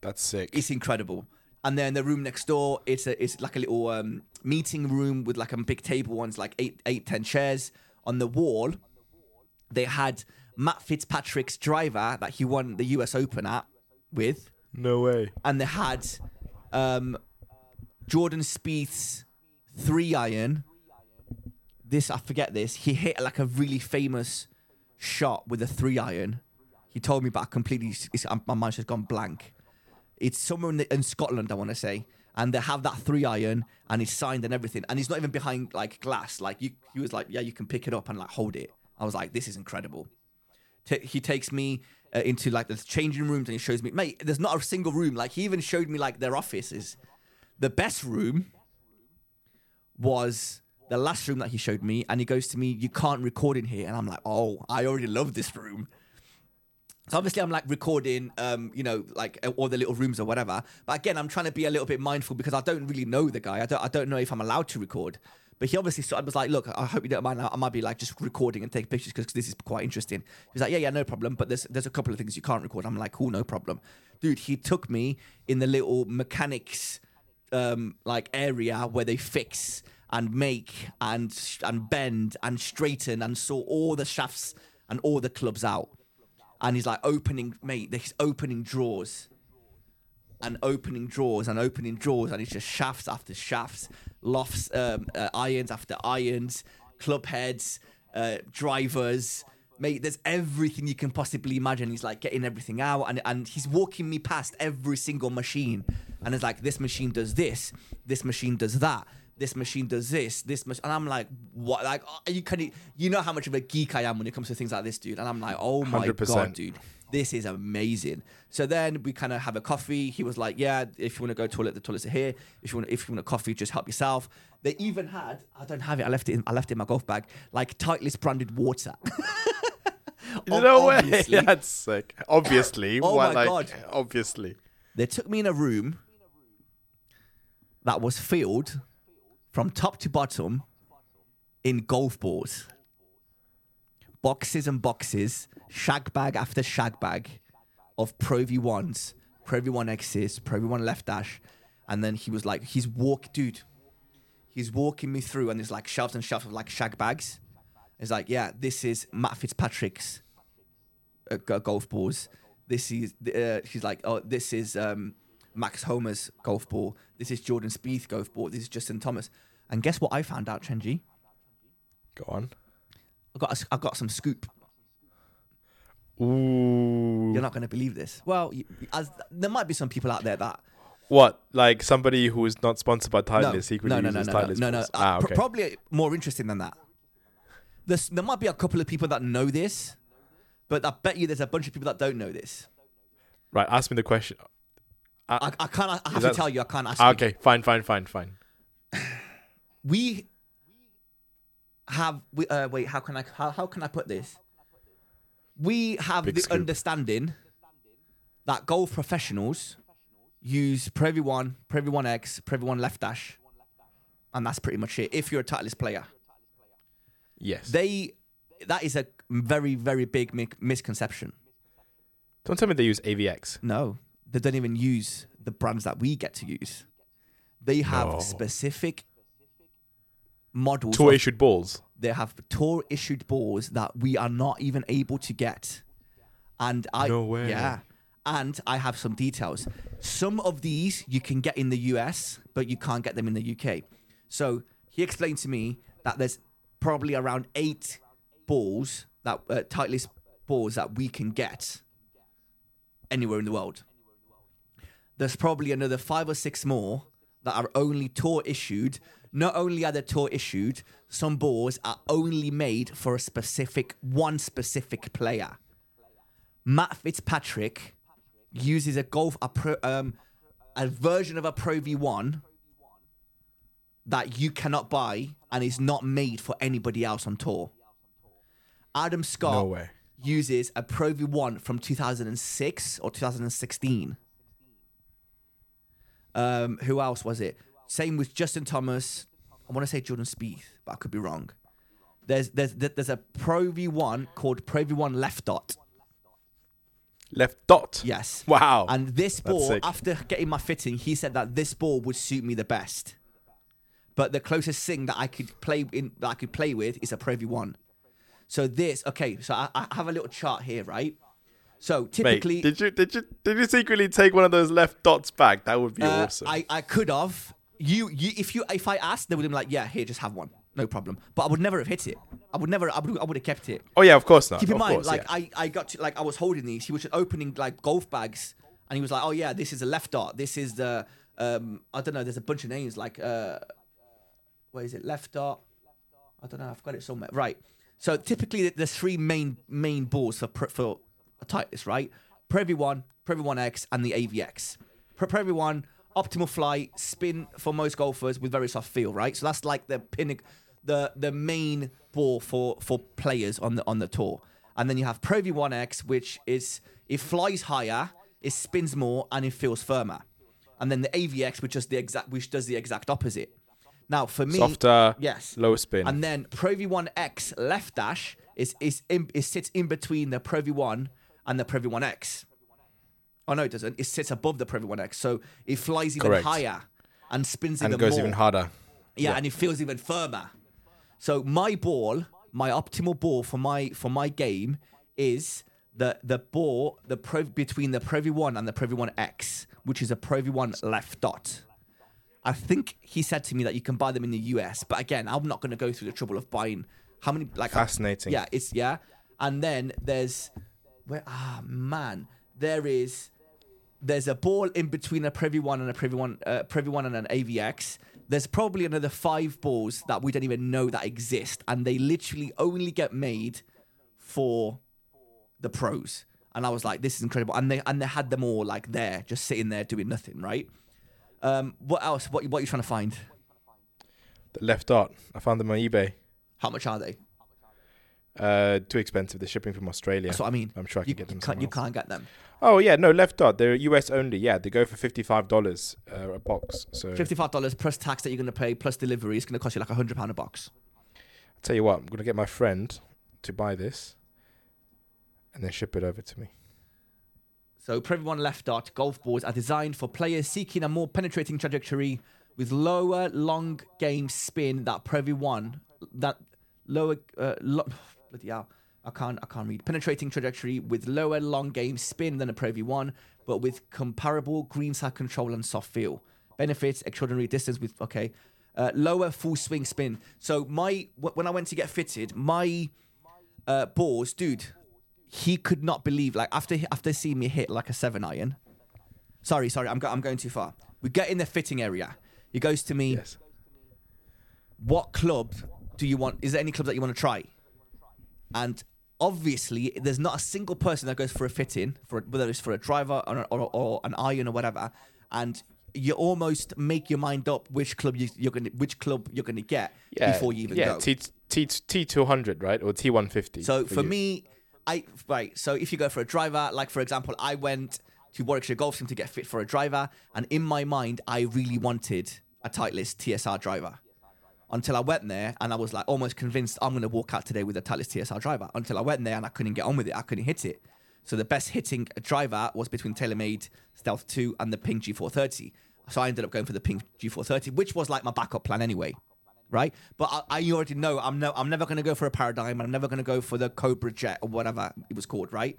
That's sick. it's incredible. And then the room next door, it's a it's like a little um, meeting room with like a big table ones, like eight eight ten chairs on the wall. They had Matt Fitzpatrick's driver that he won the U.S. Open at with, no way. and they had um, Jordan Spieth's three iron. This I forget this. He hit like a really famous shot with a three iron. He told me, but I completely my mind's just gone blank. It's somewhere in, the, in Scotland, I want to say, and they have that three iron, and he's signed and everything, and he's not even behind like glass. Like you, he was like, yeah, you can pick it up and like hold it. I was like, this is incredible. Ta he takes me uh, into like the changing rooms and he shows me, mate, there's not a single room. Like he even showed me like their offices. The best room was the last room that he showed me, and he goes to me, "You can't record in here," and I'm like, "Oh, I already love this room." So obviously, I'm like recording, um, you know, like uh, all the little rooms or whatever. But again, I'm trying to be a little bit mindful because I don't really know the guy. I don't, I don't know if I'm allowed to record. But he obviously was like, "Look, I hope you don't mind. I might be like just recording and take pictures because this is quite interesting." He was like, "Yeah, yeah, no problem." But there's there's a couple of things you can't record. I'm like, "Cool, no problem." Dude, he took me in the little mechanics um, like area where they fix and make and and bend and straighten and sort all the shafts and all the clubs out. And he's like opening, mate. He's opening drawers and opening drawers and opening drawers, and it's just shafts after shafts, lofts, um, uh, irons after irons, club heads, uh, drivers. Mate, there's everything you can possibly imagine. He's like getting everything out, and, and he's walking me past every single machine, and it's like this machine does this, this machine does that, this machine does this, this mach-, and I'm like, what? Like, oh, you can you know how much of a geek I am when it comes to things like this, dude? And I'm like, oh my 100%. god, dude this is amazing. So then we kind of have a coffee. He was like, yeah, if you want to go to the toilet, the toilets are here. If you want, if you want a coffee, just help yourself. They even had, I don't have it. I left it. In, I left it in my golf bag, like Titleist branded water. [laughs] No way. Obviously. [laughs] That's sick. Obviously. Oh What, my like, God. Obviously. They took me in a room that was filled from top to bottom in golf balls. Boxes and boxes, shag bag after shag bag of Pro V1s, Pro V1 X's, Pro V1 Left Dash. And then he was like, he's walk, dude, he's walking me through and there's like shelves and shelves of like shag bags. It's like, yeah, this is Matt Fitzpatrick's uh, golf balls. This is uh, like, oh, this is um, Max Homa's golf ball. This is Jordan Spieth golf ball. This is Justin Thomas. And guess what I found out, Chenji? Go on. I got a, I got some scoop. Ooh. You're not going to believe this. Well, as there might be some people out there that What? Like somebody who is not sponsored by no, Titleist secretly no, no, no, uses no, no, no, no. balls? Uh, Ah, okay. probably more interesting than that. There's, there might be a couple of people that know this, but I bet you there's a bunch of people that don't know this. right. Ask me the question. I, I can't. I have Is to tell you. I can't ask. Ah, you. okay. Fine. Fine. Fine. Fine. [sighs] we have we uh, wait how can i how, how can i put this we have Big the scoop. understanding that golf professionals use Pro V1, Pro V1X, Pro V1 left dash, and that's pretty much it. If you're a Titleist player, Yes. they that is a very very big mi- misconception. Don't tell me they use AVX. No, they don't even use the brands that we get to use. They have No. specific models. Tour issued balls. they have tour issued balls that we are not even able to get. And I No way. yeah. And I have some details. Some of these you can get in the US, but you can't get them in the UK. So he explained to me that there's probably around eight balls that uh, Titleist balls that we can get anywhere in the world. There's probably another five or six more that are only tour issued. Not only are they tour issued, some balls are only made for a specific one specific player. Matt Fitzpatrick uses a golf a pro, um, a version of a Pro V1 that you cannot buy and is not made for anybody else on tour. Adam Scott No uses a Pro V1 from 2006 or 2016. Um, who else was it? Same with Justin Thomas. I want to say Jordan Spieth, but I could be wrong. There's there's there's a Pro V1 called Pro V1 Left Dot. Left dot. Yes. Wow. And this ball, after getting my fitting, he said that this ball would suit me the best. But the closest thing that I could play in that I could play with is a Pro V1. So this, okay, so I, I have a little chart here, right? So Mate, typically, did you did you did you secretly take one of those left dots back? That would be uh, awesome. I, I could have. You, you, if you, if I asked, they would have been like, yeah, here, just have one, no problem. But I would never have hit it. I would never. I would, I would have kept it. oh yeah, of course not. Keep in of mind, course, like yeah. I, I got to like I was holding these. He was just opening like golf bags, and he was like, "Oh yeah, this is a left dot. This is the um I don't know. There's a bunch of names like uh, where is it? Left dot. I don't know. I've got it somewhere. Right. So typically, there's three main main balls for pr- for a Titleist, right? Pro V1, Pro V1X, and the AVX. Pro Pro V1, optimal flight, spin for most golfers with very soft feel, right? So that's like the pinnacle, the the main ball for for players on the on the tour. And then you have Pro V1X, which is it flies higher, it spins more, and it feels firmer. And then the AVX, which does the exact which does the exact opposite. Now for me, softer, yes, lower spin. and then Pro V1X left dash is is in, it sits in between the Pro V1 and the Pro V1X. Oh no, it doesn't. It sits above the Pro V1X, so it flies even Correct. higher and spins even and goes more. even harder. Yeah, Yeah. and it feels even firmer. So my ball, my optimal ball for my for my game is the the ball the pro between the Pro V1 and the Pro V1X, which is a Pro V1 left dot. I think he said to me that you can buy them in the US, but again, I'm not going to go through the trouble of buying how many like Fascinating. yeah, it's yeah. And then there's where ah man, there is there's a ball in between a Pro V1 and a Pro V1, uh, Pro V1 and an AVX. There's probably another five balls that we don't even know that exist, and they literally only get made for the pros. And I was like, this is incredible. And they and they had them all like there, just sitting there doing nothing, right? Um, what else? What what are you trying to find? The left dot. I found them on eBay. How much are they? Uh, too expensive. They're shipping from Australia. That's what I mean. I'm sure I can You, get them. you can't, you else. can't get them. Oh yeah, no left dot. They're US only. Yeah, they go for fifty five dollars uh, a box. So Fifty-five dollars plus tax that you're going to pay plus delivery is going to cost you like a hundred pound a box. I'll tell you what, I'm gonna get my friend to buy this, and then ship it over to me. So Pro V1 Left Dot golf balls are designed for players seeking a more penetrating trajectory with lower long game spin that Pro V1 that lower uh, lo- bloody hell. I can't I can't read. Penetrating trajectory with lower long game spin than a Pro V1, but with comparable greenside control and soft feel. Benefits extraordinary distance with okay. Uh, lower full swing spin. So my wh- when I went to get fitted, my uh, balls, dude, he could not believe like after after seeing me hit like a seven iron. Sorry, sorry, I'm go- I'm going too far. We get in the fitting area. He goes to me, Yes. "What club do you want? Is there any clubs that you want to try?" And obviously, there's not a single person that goes for a fitting for whether it's for a driver or, or, or an iron or whatever. And you almost make your mind up which club you, you're gonna which club you're gonna get Yeah, before you even yeah, go. T T T two hundred, right, or T one fifty. So for me, I right. So if you go for a driver, like for example, I went to Warwickshire Golf Sim to get fit for a driver, and in my mind, I really wanted a Titleist TSR driver. Until I went there and I was like almost convinced I'm going to walk out today with a Titleist TSR driver. Until I went there and I couldn't get on with it, I couldn't hit it. So the best hitting driver was between TaylorMade Stealth 2 and the Ping G430. So I ended up going for the Ping G430, which was like my backup plan anyway right? But I, I already know I'm no, I'm never going to go for a Paradigm. I'm never going to go for the Cobra Jet or whatever it was called, right?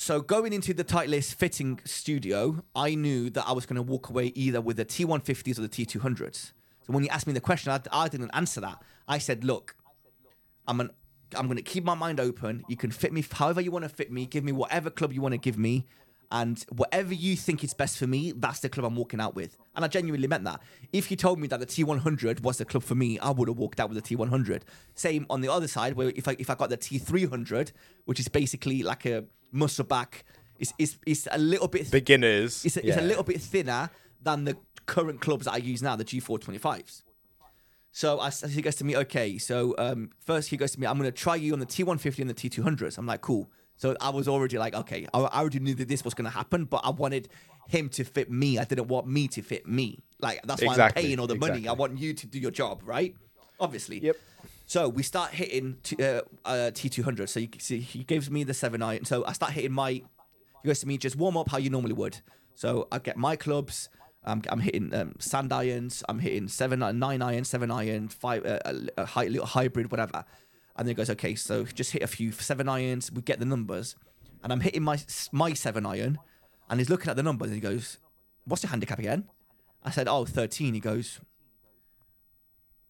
So going into the Titleist fitting studio, I knew that I was going to walk away either with the T150s or the T200s. So when you asked me the question, I, I didn't answer that. I said, look, I'm an I'm going to keep my mind open. You can fit me however you want to fit me. Give me whatever club you want to give me. And whatever you think is best for me, that's the club I'm walking out with. And I genuinely meant that. If you told me that the T100 was the club for me, I would have walked out with the T100. Same on the other side, where if I if I got the T300, which is basically like a muscle back, it's it's, it's a little bit beginners. it's a, yeah. it's a little bit thinner than the current clubs that I use now, the G425s. So I, he goes to me, okay. So um, first he goes to me, I'm going to try you on the T150 and the T200s. I'm like, cool. So I was already like, okay, I, I already knew that this was going to happen, but I wanted him to fit me. I didn't want me to fit me. Like that's why Exactly, I'm paying all the money. I want you to do your job, right? Obviously. Yep. So we start hitting t- uh, uh, T200. So you can see he gives me the seven iron. So I start hitting my. He goes to me, just warm up how you normally would. So I get my clubs. Um, I'm hitting um, sand irons. I'm hitting seven, uh, nine iron, seven iron, five, uh, a, a little hybrid, whatever. And then he goes, okay, so just hit a few seven irons. We get the numbers, and I'm hitting my my seven iron, and he's looking at the numbers and he goes, "What's your handicap again?" I said, "Oh, 13. He goes,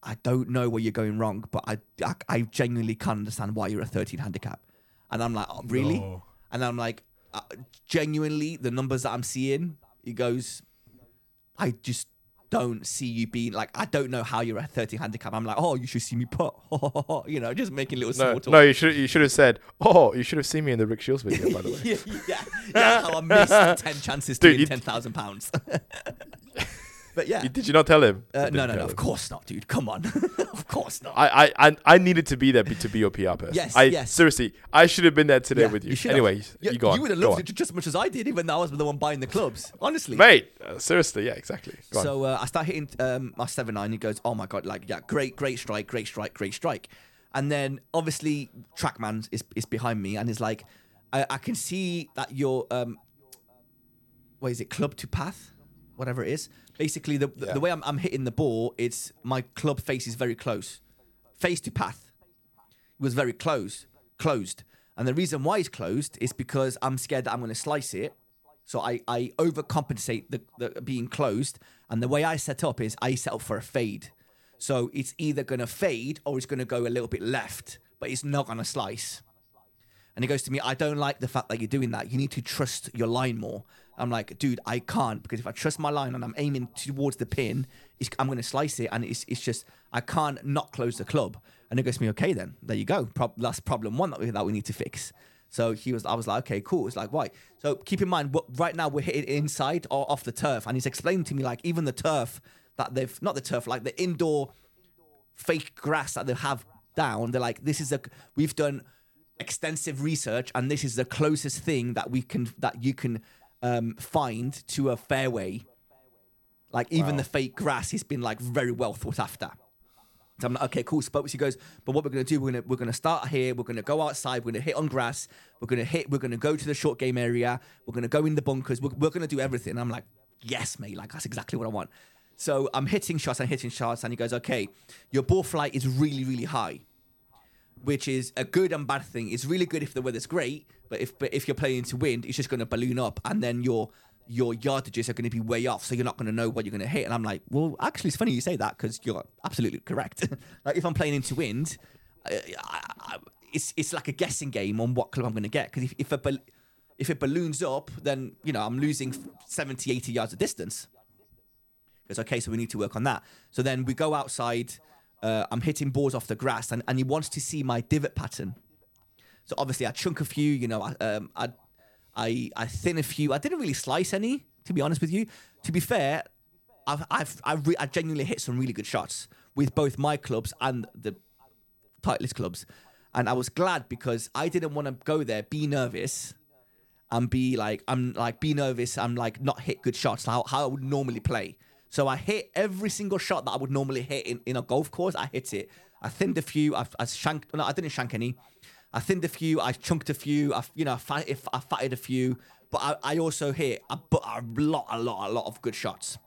I don't know where you're going wrong, but I, I, I genuinely can't understand why you're a 13 handicap. And I'm like, oh, really? No. And I'm like, uh, genuinely, the numbers that I'm seeing, he goes, I just don't see you being like, I don't know how you're a 13 handicap. I'm like, oh, you should see me put, [laughs] you know, just making little small No, talk. no, you should you should have said, "Oh, you should have seen me in the Rick Shields video." By the way, [laughs] yeah, yeah, yeah, how I missed [laughs] 10 chances to Dude, win you- 10,000 pounds. But yeah. did you not tell him? Uh, You no, no, no, him. of course not, dude. Come on. [laughs] of course not. I, I, I, I needed to be there to be your PR person. Yes, I, yes. Seriously, I should have been there today Yeah, with you. should anyway, you, you go on. You would have loved it just as much as I did, even though I was the one buying the clubs. Honestly. mate. Uh, seriously, yeah, exactly. Go. So uh, I start hitting um, my seven nine. He goes, "Oh my god, like yeah, great, great strike, great strike, great strike." And then obviously Trackman is is behind me and is like, I, I can see that you're um, what is it, club to path, whatever it is. Basically, the the, Yeah. the way I'm, I'm hitting the ball, it's my club face is very close, face to path. It was very close, closed. And the reason why it's closed is because I'm scared that I'm going to slice it. So I, I overcompensate the, the being closed. And the way I set up is I set up for a fade. So it's either going to fade or it's going to go a little bit left, but it's not going to slice. And he goes to me, I don't like the fact that you're doing that. You need to trust your line more. I'm like, dude, I can't because if I trust my line and I'm aiming towards the pin, I'm going to slice it, and it's, it's just I can't not close the club. And he goes to me, okay, then there you go. Prob- that's problem one that we, that we need to fix. So he was, I was like, okay, cool. It's like, why? So keep in mind, right now we're hitting inside or off the turf, and he's explaining to me like even the turf that they've not the turf, like the indoor fake grass that they have down. They're like, this is a we've done extensive research, and this is the closest thing that we can that you can um, find to a fairway. Like even the fake grass has been like very well thought after. So I'm like, okay, cool. Spokes. He goes, but what we're gonna do? We're gonna we're gonna start here. We're gonna go outside. We're gonna hit on grass. We're gonna hit. We're gonna go to the short game area. We're gonna go in the bunkers. We're, we're gonna do everything. I'm like, yes, mate. Like that's exactly what I want. So I'm hitting shots. I'm hitting shots, and he goes, okay, your ball flight is really really high, which is a good and bad thing. It's really good if the weather's great, but if but if you're playing into wind, it's just gonna balloon up, and then your your yardages are going to be way off, so you're not going to know what you're going to hit. And I'm like, well, actually, it's funny you say that because you're absolutely correct. [laughs] like if I'm playing into wind, uh, I, I, it's it's like a guessing game on what club I'm going to get. Because if if, a if it balloons up, then you know I'm losing 70, 80 yards of distance. It's okay, so we need to work on that. So then we go outside. Uh, I'm hitting balls off the grass, and, and he wants to see my divot pattern. So obviously I chunk a few, you know, I, um, I, I, I thin a few. I didn't really slice any, To be honest with you, to be fair, I've I've I've, re- I genuinely hit some really good shots with both my clubs and the Titleist clubs, and I was glad because I didn't want to go there, be nervous, and be like I'm like be nervous. I'm like not hit good shots how how I would normally play. So I hit every single shot that I would normally hit in, in a golf course. I hit it. I thinned a few. I, I shanked. No, I didn't shank any. I thinned a few. I chunked a few. I you know I, I fatted a few. But I, I also hit a, a lot, a lot, a lot of good shots.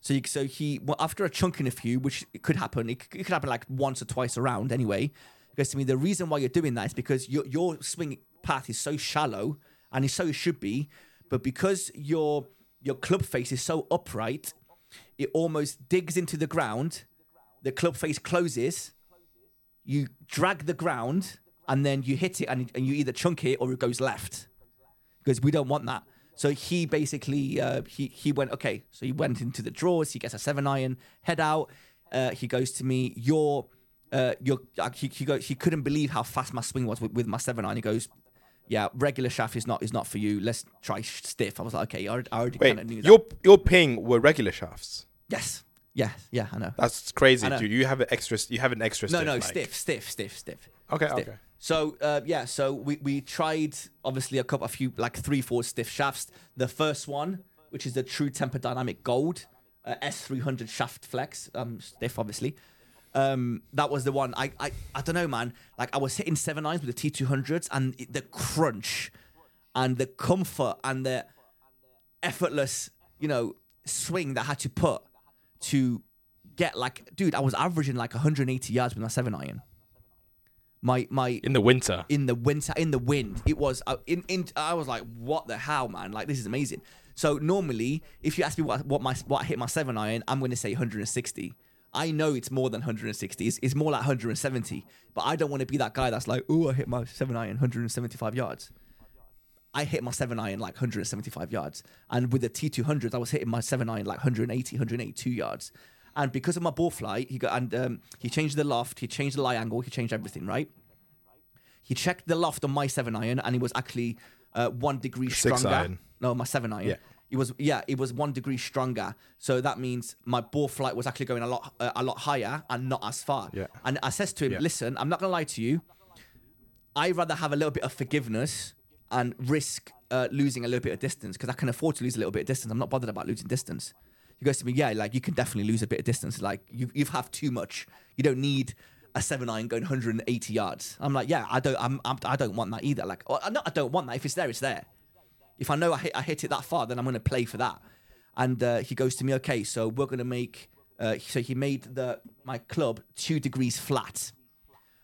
So you, so he well, after a chunking a few, which could happen. It, it could happen like once or twice around anyway. He goes to me. The reason why you're doing that is because your your swing path is so shallow, and it so it should be. But because your your club face is so upright, it almost digs into the ground. The club face closes. You drag the ground, and then you hit it, and, and you either chunk it or it goes left because we don't want that. So he basically uh, he he went okay. So he went into the drawers. He gets a seven iron head out. Uh, he goes to me. Your uh, your uh, he he goes. He couldn't believe how fast my swing was with, with my seven iron. He goes, yeah, regular shaft is not is not for you. Let's try stiff. I was like, okay, I already, I already kind of knew that. your your ping were regular shafts. Yes, yeah, yeah, I know. That's crazy, know. dude. You have an extra. You have an extra. No, stiff, no, like- stiff, stiff, stiff, stiff. Okay, stiff. okay. So uh, yeah, so we, we tried obviously a couple, a few like three, four stiff shafts. The first one, which is the True Temper Dynamic Gold uh, S300 shaft flex, um, stiff obviously. Um, that was the one. I, I I don't know, man. Like I was hitting seven irons with the T200s, and it- the crunch, and the comfort, and the effortless, you know, swing that I had to put to get like, dude, I was averaging like 180 yards with my seven iron. My my In the winter. in the winter in the wind it was uh, in in i was like what the hell man like this is amazing so normally if you ask me what what my what I hit my seven iron i'm going to say 160 i know it's more than 160 it's, it's more like 170 but i don't want to be that guy that's like oh i hit my seven iron 175 yards I hit my seven iron like 175 yards, and with the T200s, I was hitting my seven iron like 180, 182 yards. And because of my ball flight, he got and um, he changed the loft, he changed the lie angle, he changed everything, right? He checked the loft on my seven iron, and it was actually uh, one degree Six stronger. iron. No, my seven iron. Yeah. It was yeah, it was one degree stronger. So that means my ball flight was actually going a lot uh, a lot higher and not as far. Yeah. And I says to him, Yeah. listen, I'm not gonna lie to you. I'd rather have a little bit of forgiveness and risk uh, losing a little bit of distance because I can afford to lose a little bit of distance. I'm not bothered about losing distance. He goes to me, yeah, like you can definitely lose a bit of distance. Like you, you've have too much. You don't need a seven iron going 180 yards. I'm like, yeah, I don't, I'm, I'm I don't want that either. Like, or, not, I don't want that. If it's there, it's there. If I know I hit, I hit it that far, then I'm going to play for that. And uh, he goes to me, okay, so we're going to make. Uh, so he made the my club two degrees flat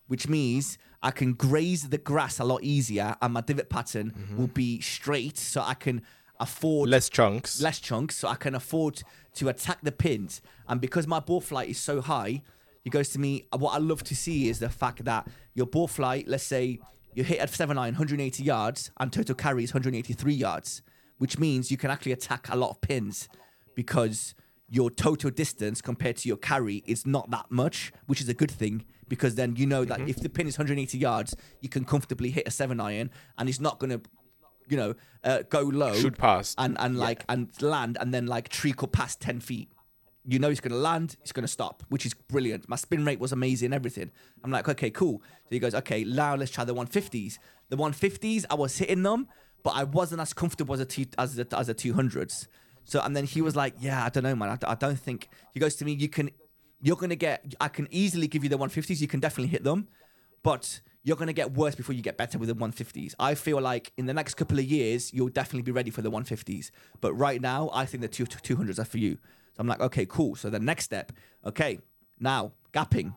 which means I can graze the grass a lot easier and my divot pattern will be straight so I can afford Less chunks. less chunks so I can afford to attack the pins. And because my ball flight is so high, he goes to me, what I love to see is the fact that your ball flight, let's say you hit at 7 iron 180 yards and total carry is 183 yards, which means you can actually attack a lot of pins because your total distance compared to your carry is not that much, which is a good thing because then you know that Mm-hmm. if the pin is 180 yards, you can comfortably hit a 7 iron and it's not going to you know, uh, go low, Shoot past. and and like and land, and then like treacle past ten feet. You know, it's going to land, it's going to stop, which is brilliant. My spin rate was amazing, everything. I'm like, okay, cool. So he goes, okay, now let's try the 150s. The 150s, I was hitting them, but I wasn't as comfortable as a as the, as the 200s. So and then he was like, yeah, I don't know, man. I, I don't think. He goes to me, you can, you're going to get. I can easily give you the 150s. You can definitely hit them, but you're going to get worse before you get better with the 150s. I feel like in the next couple of years, you'll definitely be ready for the 150s. But right now, I think the two, 200s are for you. So I'm like, okay, cool. So the next step, okay, now gapping.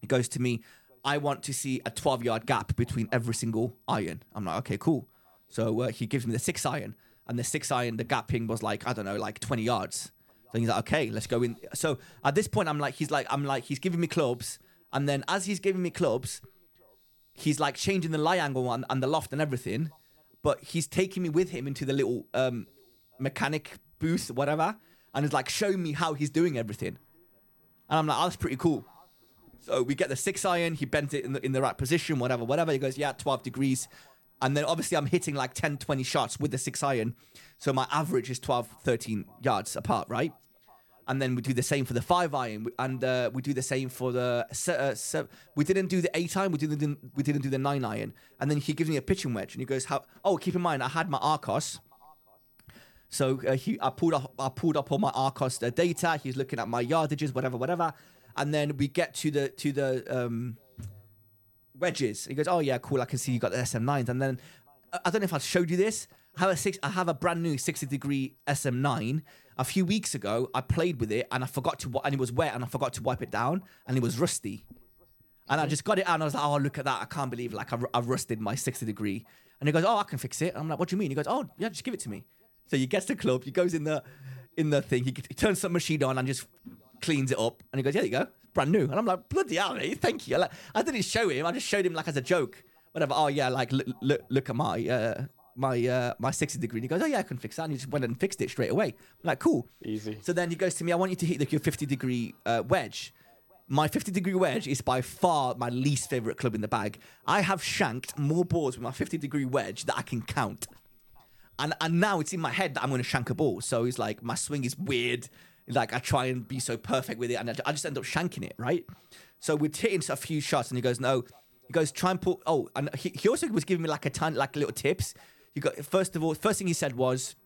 He goes to me, I want to see a 12 yard gap between every single iron. I'm like, okay, cool. So uh, he gives me the six iron, and the six iron, the gapping was like, I don't know, like 20 yards. So he's like, okay, let's go in. So at this point, I'm like, he's like, I'm like, he's giving me clubs. And then as he's giving me clubs, he's like changing the lie angle and, and the loft and everything, but he's taking me with him into the little um, mechanic booth, whatever, and is like showing me how he's doing everything. And I'm like, oh, that's pretty cool. So we get the six iron, he bent it in the, in the right position, whatever, whatever. He goes, yeah, 12 degrees. And then obviously I'm hitting like 10, 20 shots with the six iron. So my average is 12, 13 yards apart, right? And then we do the same for the five iron, and uh, we do the same for the. Uh, we didn't do the eight iron. We didn't. We didn't do the nine iron. And then he gives me a pitching wedge, and he goes, "How? Oh, keep in mind, I had my Arccos, so uh, he, I pulled up, I pulled up all my Arccos uh, data. He's looking at my yardages, whatever, whatever. And then we get to the to the um, wedges. He goes, "Oh yeah, cool. I can see you got the SM9s." And then I I don't know if I showed you this. I have a six. I have a brand new 60 degree SM9. A few weeks ago, I played with it and I forgot to, and it was wet and I forgot to wipe it down and it was rusty. And I just got it out and I was like, oh, look at that. I can't believe like I, ru- I rusted my 60 degree. And he goes, oh, I can fix it. And I'm like, what do you mean? He goes, oh, yeah, just give it to me. So he gets the club, he goes in the in the thing, he, he turns some machine on and just cleans it up. And he goes, yeah, there you go. Brand new. And I'm like, bloody hell, mate, thank you. Like, I didn't show him. I just showed him like as a joke. Whatever. Oh, yeah, like, look, look, look at my... Uh, my uh, my 60 degree and he goes oh yeah I can fix that and he just went and fixed it straight away I'm like cool Easy. so then he goes to me, I want you to hit like your 50 degree uh, wedge. My 50 degree wedge is by far my least favorite club in the bag. I have shanked more balls with my 50 degree wedge that I can count. And, and now it's in my head that I'm going to shank a ball. So it's like my swing is weird. Like I try and be so perfect with it and I just end up shanking it, right? So we're hitting a few shots and he goes, no. He goes, try and pull." oh, and he, he also was giving me like a ton, like little tips. You got, first of all, first thing he said was,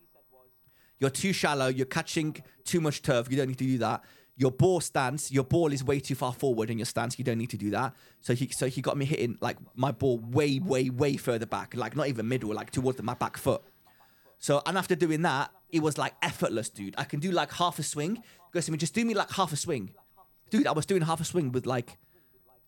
you're too shallow. You're catching too much turf. You don't need to do that. Your ball stance, your ball is way too far forward in your stance. You don't need to do that. So he, so he got me hitting like my ball way, way, way further back, like not even middle, like towards my back foot. So and after doing that, it was like effortless, dude. I can do like half a swing. Goes to me, just do me like half a swing, dude. I was doing half a swing with like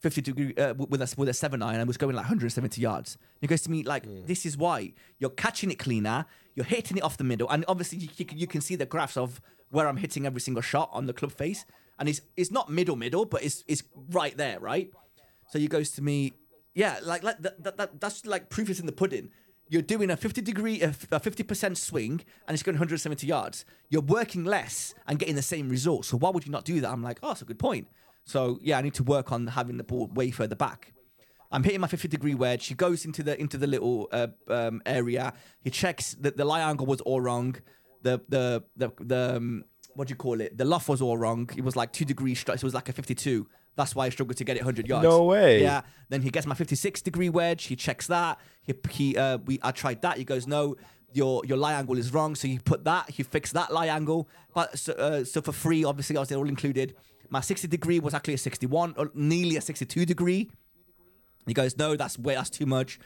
50 degree uh, with a with a seven iron and I was going like 170 yards. He goes to me like, "This is why you're catching it cleaner, you're hitting it off the middle, and obviously you, you, can- you can see the graphs of where I'm hitting every single shot on the club face, and it's it's not middle middle, but it's it's right there, right? So he goes to me, yeah, like like that, that, that that's like proof is in the pudding. You're doing a 50 degree, a 50% swing, and it's going 170 yards. You're working less and getting the same result. So why would you not do that? I'm like, oh, that's a good point. So yeah, I need to work on having the ball way further back. I'm hitting my 50 degree wedge. She goes into the into the little uh, um, area. He checks that the lie angle was all wrong. The the the the um, what do you call it? The loft was all wrong. It was like two degrees. It was like a 52. That's why I struggled to get it 100 yards. No way. Yeah. Then he gets my 56 degree wedge. He checks that. He he uh, we I tried that. He goes no. Your your lie angle is wrong, so you put that. He fixed that lie angle, but so, uh, so for free, obviously, obviously all included. My 60 degree was actually a 61, or nearly a 62 degree. He goes, no, that's way, that's too much.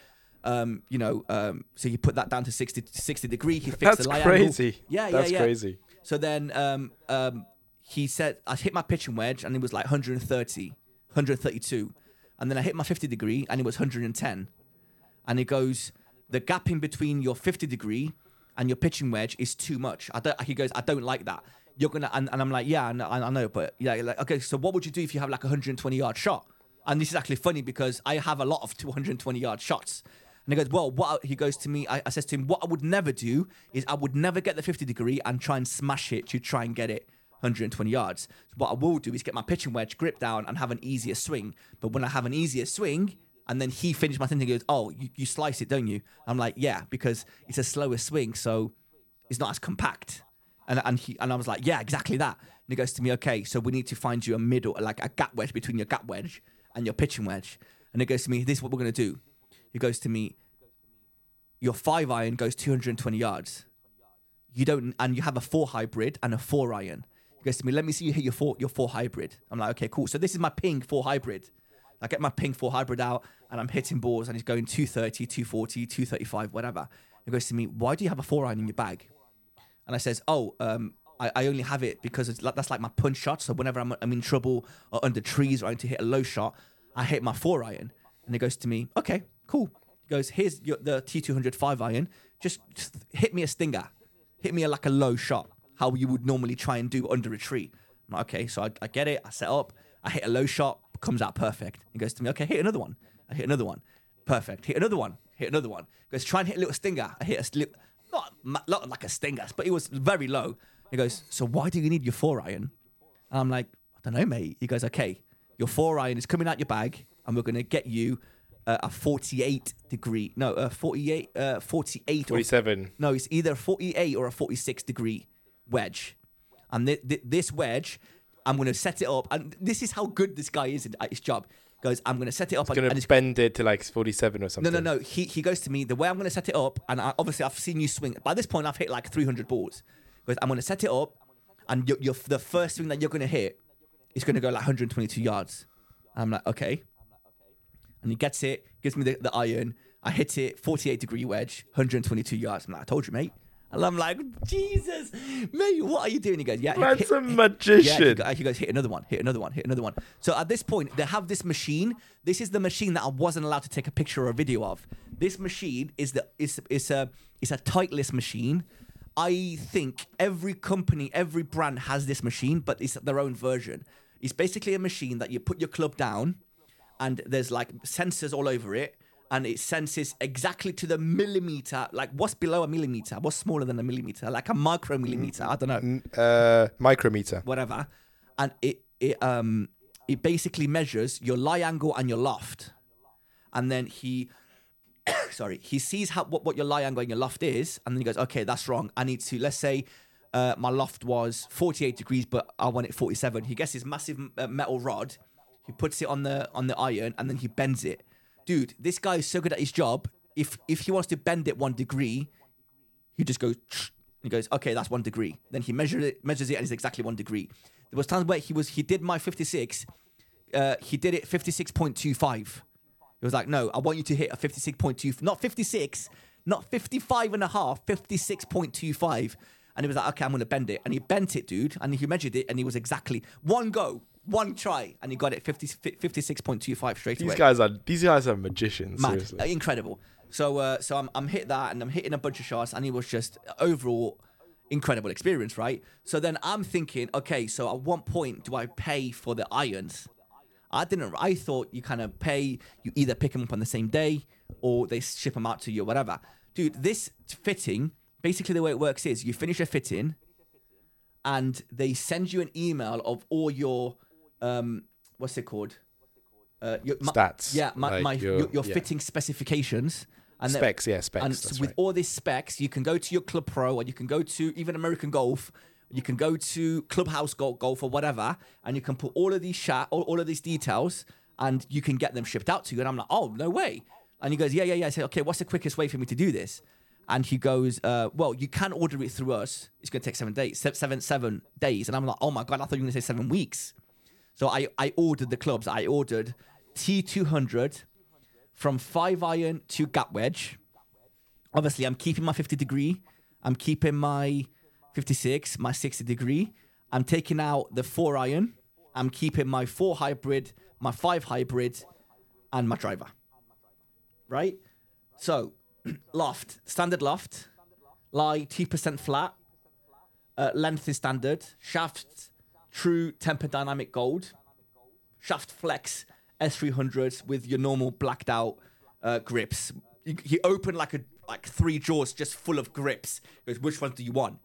Um, you know, um, so you put that down to 60, 60 degree. He fixed That's the lie crazy. angle. Yeah, That's yeah, yeah. That's crazy. So then um, um, he said, I hit my pitching wedge and it was like 130, 132. And then I hit my 50 degree and it was 110. And he goes, the gap in between your 50 degree and your pitching wedge is too much. I don't, he goes, I don't like that. You're gonna, and, and I'm like, yeah, I know, I know, but yeah, like, okay. So what would you do if you have like a 120 yard shot? And this is actually funny because I have a lot of 220 yard shots. And he goes, well, what he goes to me, I, I says to him, what I would never do is I would never get the 50 degree and try and smash it to try and get it 120 yards. So what I will do is get my pitching wedge grip down and have an easier swing. But when I have an easier swing, and then he finished my thing, he goes, oh, you, you slice it, don't you? I'm like, yeah, because it's a slower swing, so it's not as compact. And and he and I was like, yeah, exactly that. And he goes to me, okay, so we need to find you a middle, like a gap wedge between your gap wedge and your pitching wedge. And he goes to me, this is what we're gonna do. He goes to me, your five iron goes 220 yards. You don't, and you have a four hybrid and a four iron. He goes to me, let me see you hit your four, your four hybrid. I'm like, okay, cool. So this is my ping four hybrid. I get my ping four hybrid out and I'm hitting balls and he's going 230, 240, 235, whatever. He goes to me, why do you have a four iron in your bag? And I says, oh, um, I, I only have it because it's like, that's like my punch shot. So whenever I'm, I'm in trouble or under trees or I need to hit a low shot, I hit my four iron. And he goes to me, okay, cool. He goes, here's your, the T200 five iron. Just, just hit me a stinger. Hit me a, like a low shot, how you would normally try and do under a tree. I'm like, okay, so I, I get it. I set up. I hit a low shot, comes out perfect. He goes to me, okay, hit another one. I hit another one. Perfect. Hit another one. Hit another one. He goes, try and hit a little stinger. I hit a little, not, not like a stinger, but it was very low. He goes, so why do you need your four iron? And I'm like, I don't know, mate. He goes, okay, your four iron is coming out your bag, and we're going to get you uh, a 48 degree, no, a 48, uh, 48 or 47. no, it's either a 48 or a 46 degree wedge. And thi- thi- this wedge, I'm going to set it up. And this is how good this guy is at his job. Goes, I'm going to set it up. and, Gonna and it's, bend it to like 47 or something. no, no. no. He, he goes to me, the way I'm going to set it up, and I, obviously I've seen you swing. By this point, I've hit like 300 balls. Goes, I'm going to set it up, and you're, you're, the first thing that you're going to hit is going to go like 122 yards. I'm like, okay. And he gets it, gives me the, the iron. I hit it, 48 degree wedge, 122 yards. I'm like, I told you, mate. And I'm like, Jesus, mate, what are you doing? He goes, yeah. hit- That's a hit- magician. yeah, he go- goes, hit another one, hit another one, hit another one. So at this point, they have this machine. This is the machine that I wasn't allowed to take a picture or a video of. This machine is the is is a is a Titleist machine. I think every company, every brand has this machine, but it's their own version. It's basically a machine that you put your club down, and there's like sensors all over it, and it senses exactly to the millimeter, like what's below a millimeter, what's smaller than a millimeter, like a micro millimeter. I don't know Uh, micrometer. whatever, and it it um it basically measures your lie angle and your loft, and then he. [coughs] sorry, he sees how what, what your lie angle and your loft is, and then he goes, "Okay, that's wrong. I need to let's say uh, my loft was 48 degrees, but I want it 47." He gets his massive uh, metal rod, he puts it on the on the iron, and then he bends it. Dude, this guy is so good at his job. If if he wants to bend it one degree, he just goes. He goes, okay, that's one degree. Then he measured it, measures it, and it's exactly one degree. There was times where he was he did my 56, uh, he did it 56.25. He was like, no, I want you to hit a 56.2, not 56, not 55 and a half, 56.25. And he was like, okay, I'm gonna bend it, and he bent it, dude, and he measured it, and he was exactly one go, one try, and he got it 50, 56.25 straight These away guys are these guys are magicians. mad, Seriously. Uh, incredible. So, uh, so I'm, I'm hit that, and I'm hitting a bunch of shots, and it was just overall incredible experience, right? So then I'm thinking, okay, so at what point do I pay for the irons? I didn't. I thought you kind of pay. You either pick them up on the same day, or they ship them out to you, or whatever. Dude, this fitting, basically the way it works is you finish a fitting, and they send you an email of all your, um, what's it called? Uh, your, my- Stats, Yeah, my, like my your- your, your yeah. fitting specifications. And Specs, yeah, specs. and with right. all these specs, you can go to your Club Pro, or you can go to even American Golf. You can go to Clubhouse Golf, Golf or whatever, and you can put all of these chat, all, all of these details, and you can get them shipped out to you. And I'm like, oh no way! And he goes, yeah, yeah, yeah. I say, okay, what's the quickest way for me to do this? And he goes, uh, well, you can order it through us. It's going to take seven days, seven seven days. And I'm like, oh my god, I thought you were going to say seven weeks. So I I ordered the clubs. I ordered T200 from five iron to gap wedge. Obviously, I'm keeping my 50 degree. I'm keeping my 56, my 60 degree. I'm taking out the four iron. I'm keeping my four hybrid, my five hybrid, and my driver. Right? So, [clears throat] loft, standard loft, lie 2% flat, uh, length is standard, shaft, true temper dynamic gold, shaft flex S300s with your normal blacked out uh, grips. You, he opened like a like three drawers just full of grips. He goes, which ones do you want?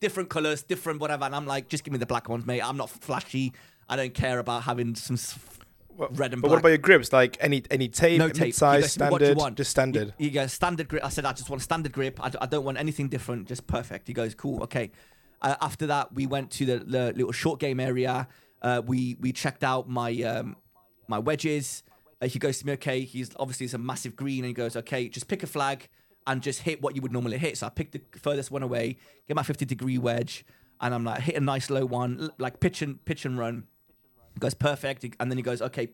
Different colors, different whatever. And I'm like, just give me the black ones, mate. I'm not flashy. I don't care about having some s- red and But black. what about your grips? Like any any tape, no tape. size, You what do you standard, want? just standard. You, you go standard grip. I said I just want standard grip. I, d- I don't want anything different. Just perfect. He goes cool. Okay. Uh, after that, we went to the, the little short game area. Uh, we we checked out my um, my wedges. Uh, he goes to me, okay. He's obviously it's a massive green, and he goes, okay, just pick a flag and just hit what you would normally hit. So I picked the furthest one away, get my 50 degree wedge, and I'm like hit a nice low one, like pitch and pitch and run. He goes perfect, and then he goes, okay,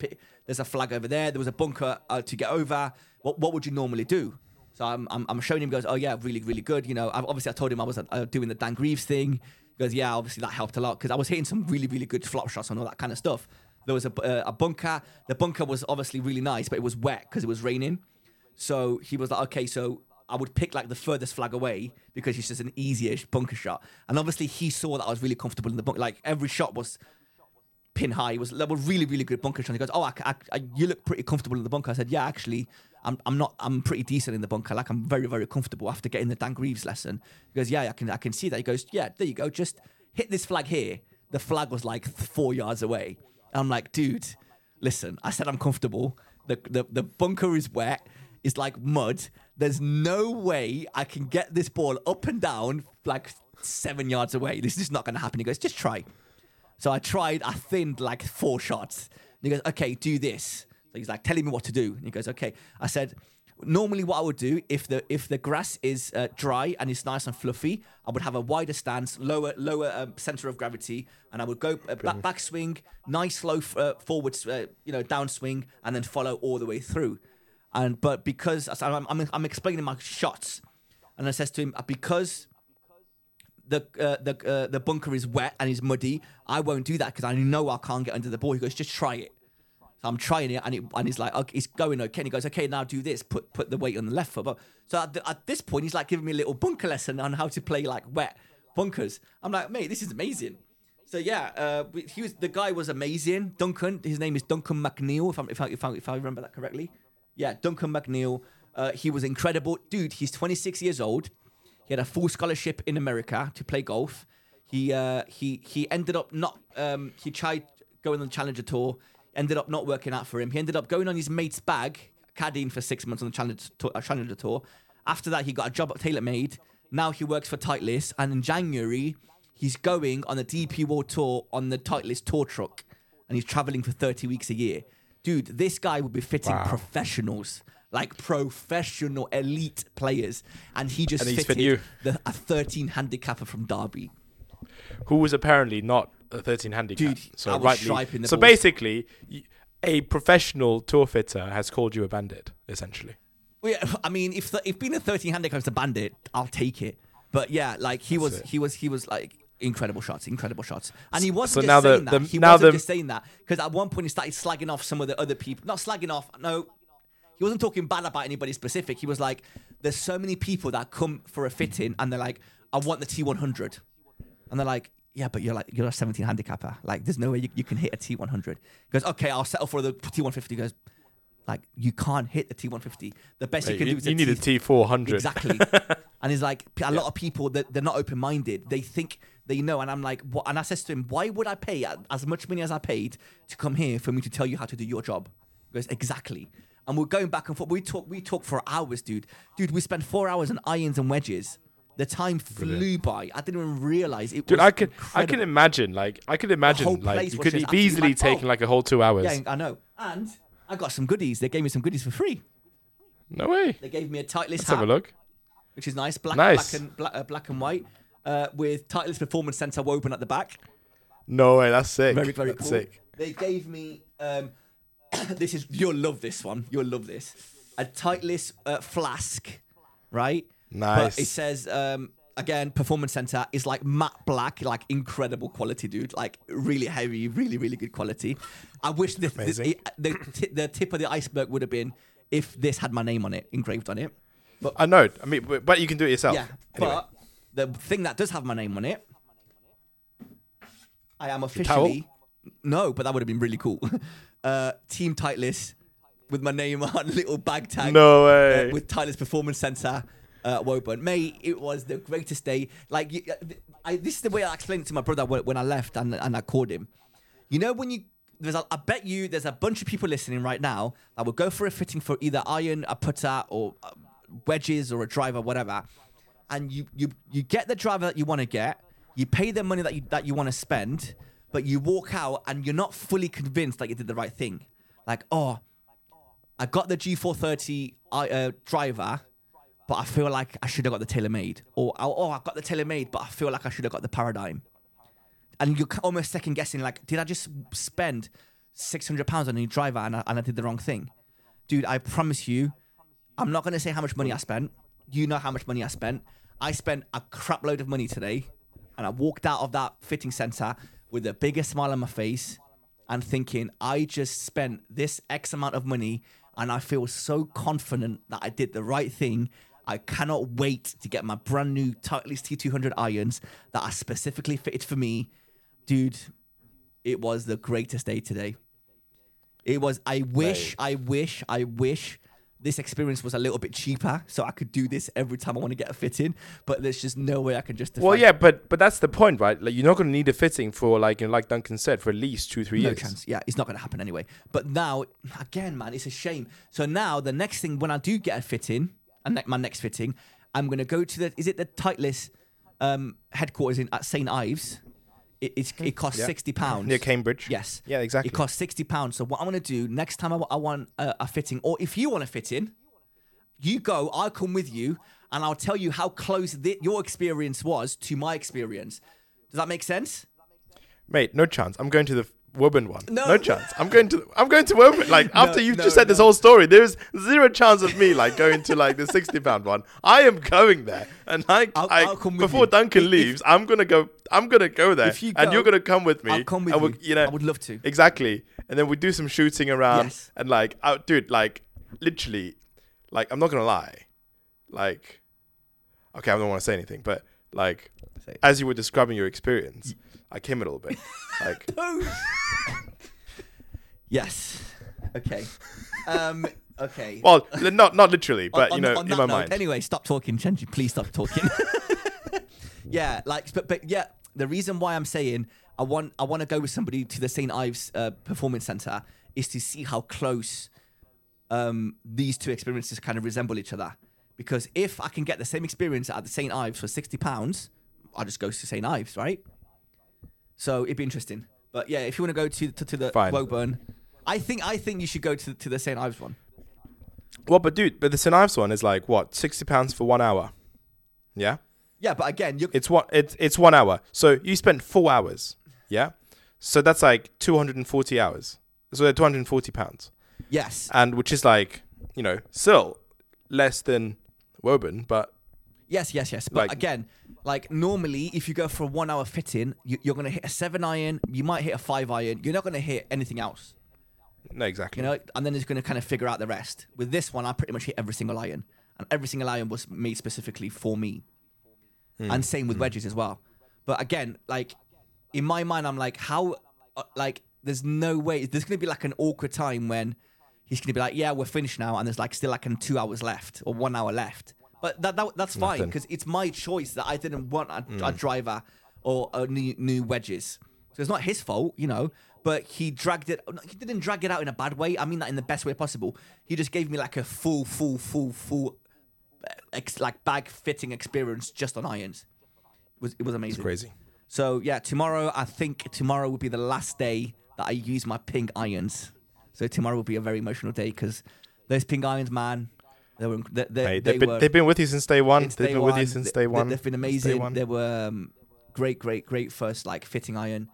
there's a flag over there. There was a bunker uh, to get over. What what would you normally do? So I'm, I'm, I'm showing him. Goes, oh yeah, really really good. You know, I've, obviously I told him I was uh, doing the Dan Greaves thing. He goes, yeah, obviously that helped a lot because I was hitting some really really good flop shots and all that kind of stuff. There was a uh, a bunker. The bunker was obviously really nice, but it was wet because it was raining. So he was like, okay, so I would pick like the furthest flag away because it's just an easyish bunker shot. And obviously he saw that I was really comfortable in the bunker. Like every shot was pin high. It was that were really really good bunker shots. He goes, oh, I, I, I- you look pretty comfortable in the bunker. I said, yeah, actually, I'm I'm not. I'm pretty decent in the bunker. Like I'm very very comfortable after getting the Dan Greaves lesson. He goes, yeah, I can I can see that. He goes, yeah, there you go. Just hit this flag here. The flag was like four yards away. I'm like, dude. listen, I said I'm comfortable. The, the, the bunker is wet. It's like mud. There's no way I can get this ball up and down like seven yards away. This is not going to happen. He goes, just try. So I tried. I thinned like four shots. And he goes, okay, do this. So he's like telling me what to do. And he goes, okay. I said, normally what I would do if the if the grass is uh, dry and it's nice and fluffy, I would have a wider stance, lower lower um, center of gravity, and I would go uh, back back swing, nice slow f- uh, forward, uh, you know, down swing, and then follow all the way through. And but because I'm, I'm I'm explaining my shots, and I says to him uh, because the uh, the uh, the bunker is wet and it's muddy, I won't do that because I know I can't get under the ball. He goes, just try it. So I'm trying it, and it, and he's like, okay, it's going okay. And he goes, okay, now do this. Put put the weight on the left foot. But so at, the, at this point, he's like giving me a little bunker lesson on how to play like wet bunkers. I'm like, mate, this is amazing. So yeah, uh, he was the guy was amazing. Duncan, his name is Duncan McNeil, if I if I if I, if I remember that correctly. Yeah, Duncan McNeil. Uh, he was incredible, dude. He's 26 years old. He had a full scholarship in America to play golf. He uh, he he ended up not um, he tried going on the Challenger Tour, ended up not working out for him. He ended up going on his mate's bag, caddying for six months on the Challenger Tour. Uh, Challenger Tour. After that, he got a job at TaylorMade. Now he works for Titleist, and in January he's going on the DP World Tour on the Titleist tour truck, and he's traveling for 30 weeks a year. Dude, this guy would be fitting Wow. professionals, like professional elite players, and he just And fit fitted you. the, a 13 handicapper from Derby. who was apparently not a 13 handicap. Dude, so rightly- so balls. basically, a professional tour fitter has called you a bandit, essentially. Well, yeah, [laughs] I mean, if the, if being a 13 handicap is a bandit, I'll take it. But yeah, like he was, it. he was, he was like incredible shots, incredible shots, and he wasn't so just now the- saying that. the- he wasn't the- just saying that because at one point he started slagging off some of the other people. Not slagging off, no. He wasn't talking bad about anybody specific. He was like, "There's so many people that come for a fitting, and they're like, I want the T100,' and they're like." Yeah, but you're like you're a 17 handicapper. Like, there's no way you, you can hit a T100. He goes, okay, I'll settle for the T150. He goes, like, you can't hit the T150. The best you can you do is a you need a T- T400. Exactly. [laughs] and it's like a lot of people that they're not open minded. They think they know. And I'm like, what? And I says to him, why would I pay as much money as I paid to come here for me to tell you how to do your job? He goes, exactly. And we're going back and forth. We talk, we talk for hours, dude. Dude, we spent four hours on irons and wedges. The time flew by. I didn't even realize it. Dude, was I can I incredible. can imagine like I can imagine like you could just easily like, taken oh. like a whole two hours. Yeah, I know. And I got some goodies. They gave me some goodies for free. No way. They gave me a Let's hat. have a look. which is nice. Black, Nice. black and black, uh, black and white, uh, with Titleist Performance Center woven at the back. No way. That's sick. Very very that's cool. sick. They gave me um, [coughs] this is you'll love this one. You'll love this. A Titleist uh, flask, right? Nice. But it says um, again, Performance Center is like matte black, like incredible quality, dude. Like really heavy, really really good quality. I wish this Amazing. the ti- the tip of the iceberg would have been if this had my name on it, engraved on it. But I know. I mean, but, you can do it yourself. Yeah, Anyway. but the thing that does have my name on it, I am officially no, but that would have been really cool. [laughs] uh, Team Titleist with my name [laughs] on little bag tag. No uh, way. with Titleist Performance Center. Uh, Woburn. Mate, it was the greatest day. Like, uh, I, this is the way I explained it to my brother when, when I left and, and I called him. You know, when you, there's a, I bet you there's a bunch of people listening right now that will go for a fitting for either iron, a putter, or uh, wedges, or a driver, whatever. And you, you, you get the driver that you want to get, you pay the money that you, that you want to spend, but you walk out and you're not fully convinced that you did the right thing. Like, oh, I got the G430 uh, driver, but I feel like I should have got the TaylorMade. Or, oh, I got the TaylorMade, but I feel like I should have got the Paradigm. And you're almost second guessing, like, did I just spend £600 on a new driver and I, and I did the wrong thing? Dude, I promise you, I'm not to say how much money I spent. You know how much money I spent. I spent a crap load of money today, and I walked out of that fitting center with the biggest smile on my face and thinking, I just spent this X amount of money, and I feel so confident that I did the right thing. I cannot wait to get my brand new Titleist T200 irons that are specifically fitted for me. Dude, it was the greatest day today. It was. I wish. I wish. I wish this experience was a little bit cheaper, so I could do this every time I want to get a fit in. But there's just no way I can justify. Well, yeah, but but that's the point, right? Like you're not going to need a fitting for like you know, like Duncan said for at least two three no years. chance. Yeah, it's not going to happen anyway. But now, again, man, it's a shame. So now the next thing when I do get a fit in, and ne- my next fitting, I'm going to go to the is it the Titleist um, headquarters in at St Ives. It, it costs Yeah. sixty pounds near Cambridge. Yes. Yeah, exactly. It costs sixty pounds. So what I'm gonna do next time I, I want a, a fitting, or if you want a fitting, you go. I'll come with you, and I'll tell you how close your experience was to my experience. Does that make sense? Mate, no chance. I'm going to the Woburn one. No. No, chance. I'm going to I'm going to Woburn. Like after you've no, just said this whole story, there's zero chance of me like going to like the sixty pound one. I am going there, and I, I'll- I I'll come with before you. Duncan If- leaves, I'm gonna go. I'm gonna go there, If you and you're gonna come with me. I'll come with and you. we'll- You know, I would love to. exactly. And then we do some shooting around, Yes. and like, oh, dude, like literally, like I'm not gonna lie, like, okay, I don't want to say anything, but like, as you were describing your experience, I came a little bit, [laughs] like. Yes. Okay. Um. Okay. Well, li- not not literally, but you know, in that my note, mind. Anyway, stop talking, Chenji. Please stop talking. [laughs] yeah, like, but but yeah, the reason why I'm saying I want I want to go with somebody to the St Ives uh, Performance Center is to see how close um, these two experiences kind of resemble each other. Because if I can get the same experience at the St Ives for sixty pounds, I'll just go to St Ives, right? So it'd be interesting. But yeah, if you want to go to to, to the Fine. Woburn, I think I think you should go to to the St Ives one. Well, but dude, but the St Ives one is like what sixty pounds for one hour. Yeah, Yeah, but again, you it's one it's it's one hour. So you spent four hours. Yeah, so that's like two hundred and forty hours. So they're two hundred and forty pounds, yes, and which is like you know still less than Woburn, but Yes, yes, yes. But Like- again, like normally, if you go for a one hour fitting, you, you're going to hit a seven iron, you might hit a five iron, you're not going to hit anything else, no, exactly. you know, and then it's going to kind of figure out the rest. With this one, I pretty much hit every single iron, and every single iron was made specifically for me. Hmm. And same with wedges as well. But again, like in my mind, I'm like, how, uh, like, there's no way, there's going to be like an awkward time when he's going to be like, yeah, we're finished now, and there's like still like an two hours left or one hour left. But that, that that's fine because it's my choice that I didn't want a, Hmm. a driver or a new, new wedges. So it's not his fault, you know. But he dragged it. He didn't drag it out in a bad way. I mean that in the best way possible. He just gave me like a full, full, full, full, uh, ex, like bag fitting experience just on irons. It was it was amazing. Crazy. So yeah, tomorrow I think tomorrow will be the last day that I use my pink irons. So tomorrow will be a very emotional day because those pink irons, man, they were they, they, they they've, been, were they've been with you since day one. since they've day been with you since They- day one. They've been amazing. They were um, great, great, great first like fitting iron.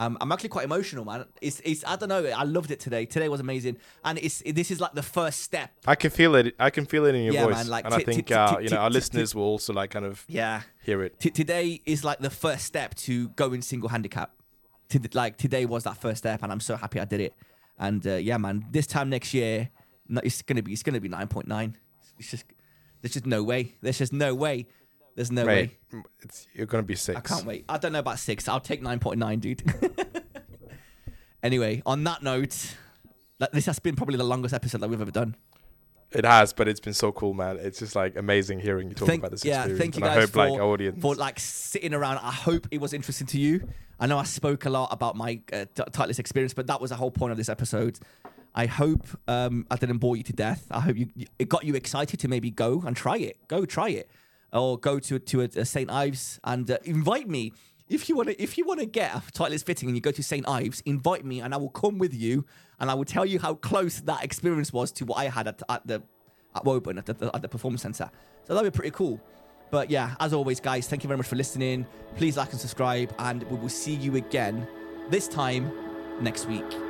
Um, I'm actually quite emotional, man. It's, it's, I don't know. I loved it today. Today was amazing, and it's, this is like the first step. I can feel it. I can feel it in your Yeah, voice, man, like and I think uh, you know our listeners will also like kind of Yeah. hear it. T- today is like the first step to going single handicap. To, like today was that first step, and I'm so happy I did it. And uh, yeah, man, this time next year, it's gonna be it's gonna be nine point nine. It's just there's just no way. There's just no way. There's no way. It's, you're gonna be six. I can't wait. I don't know about six. I'll take nine point nine, dude. [laughs] anyway, on that note, like, this has been probably the longest episode that we've ever done. It has, but it's been so cool, man. It's just like amazing hearing you talk Thank- about this yeah, experience. thank you and guys I hope for- our audience. for like sitting around. I hope it was interesting to you. I know I spoke a lot about my uh, t- Titleist experience, but that was the whole point of this episode. I hope um, I didn't bore you to death. I hope you it got you excited to maybe go and try it. Go try it, or go to to a, a St Ives and uh, invite me if you want to. If you want to get a Titleist fitting and you go to St Ives, invite me and I will come with you and I will tell you how close that experience was to what I had at, at the at Woburn at the, at the performance center. So that'd be pretty cool. But yeah, as always, guys, thank you very much for listening. Please like and subscribe, and we will see you again this time next week.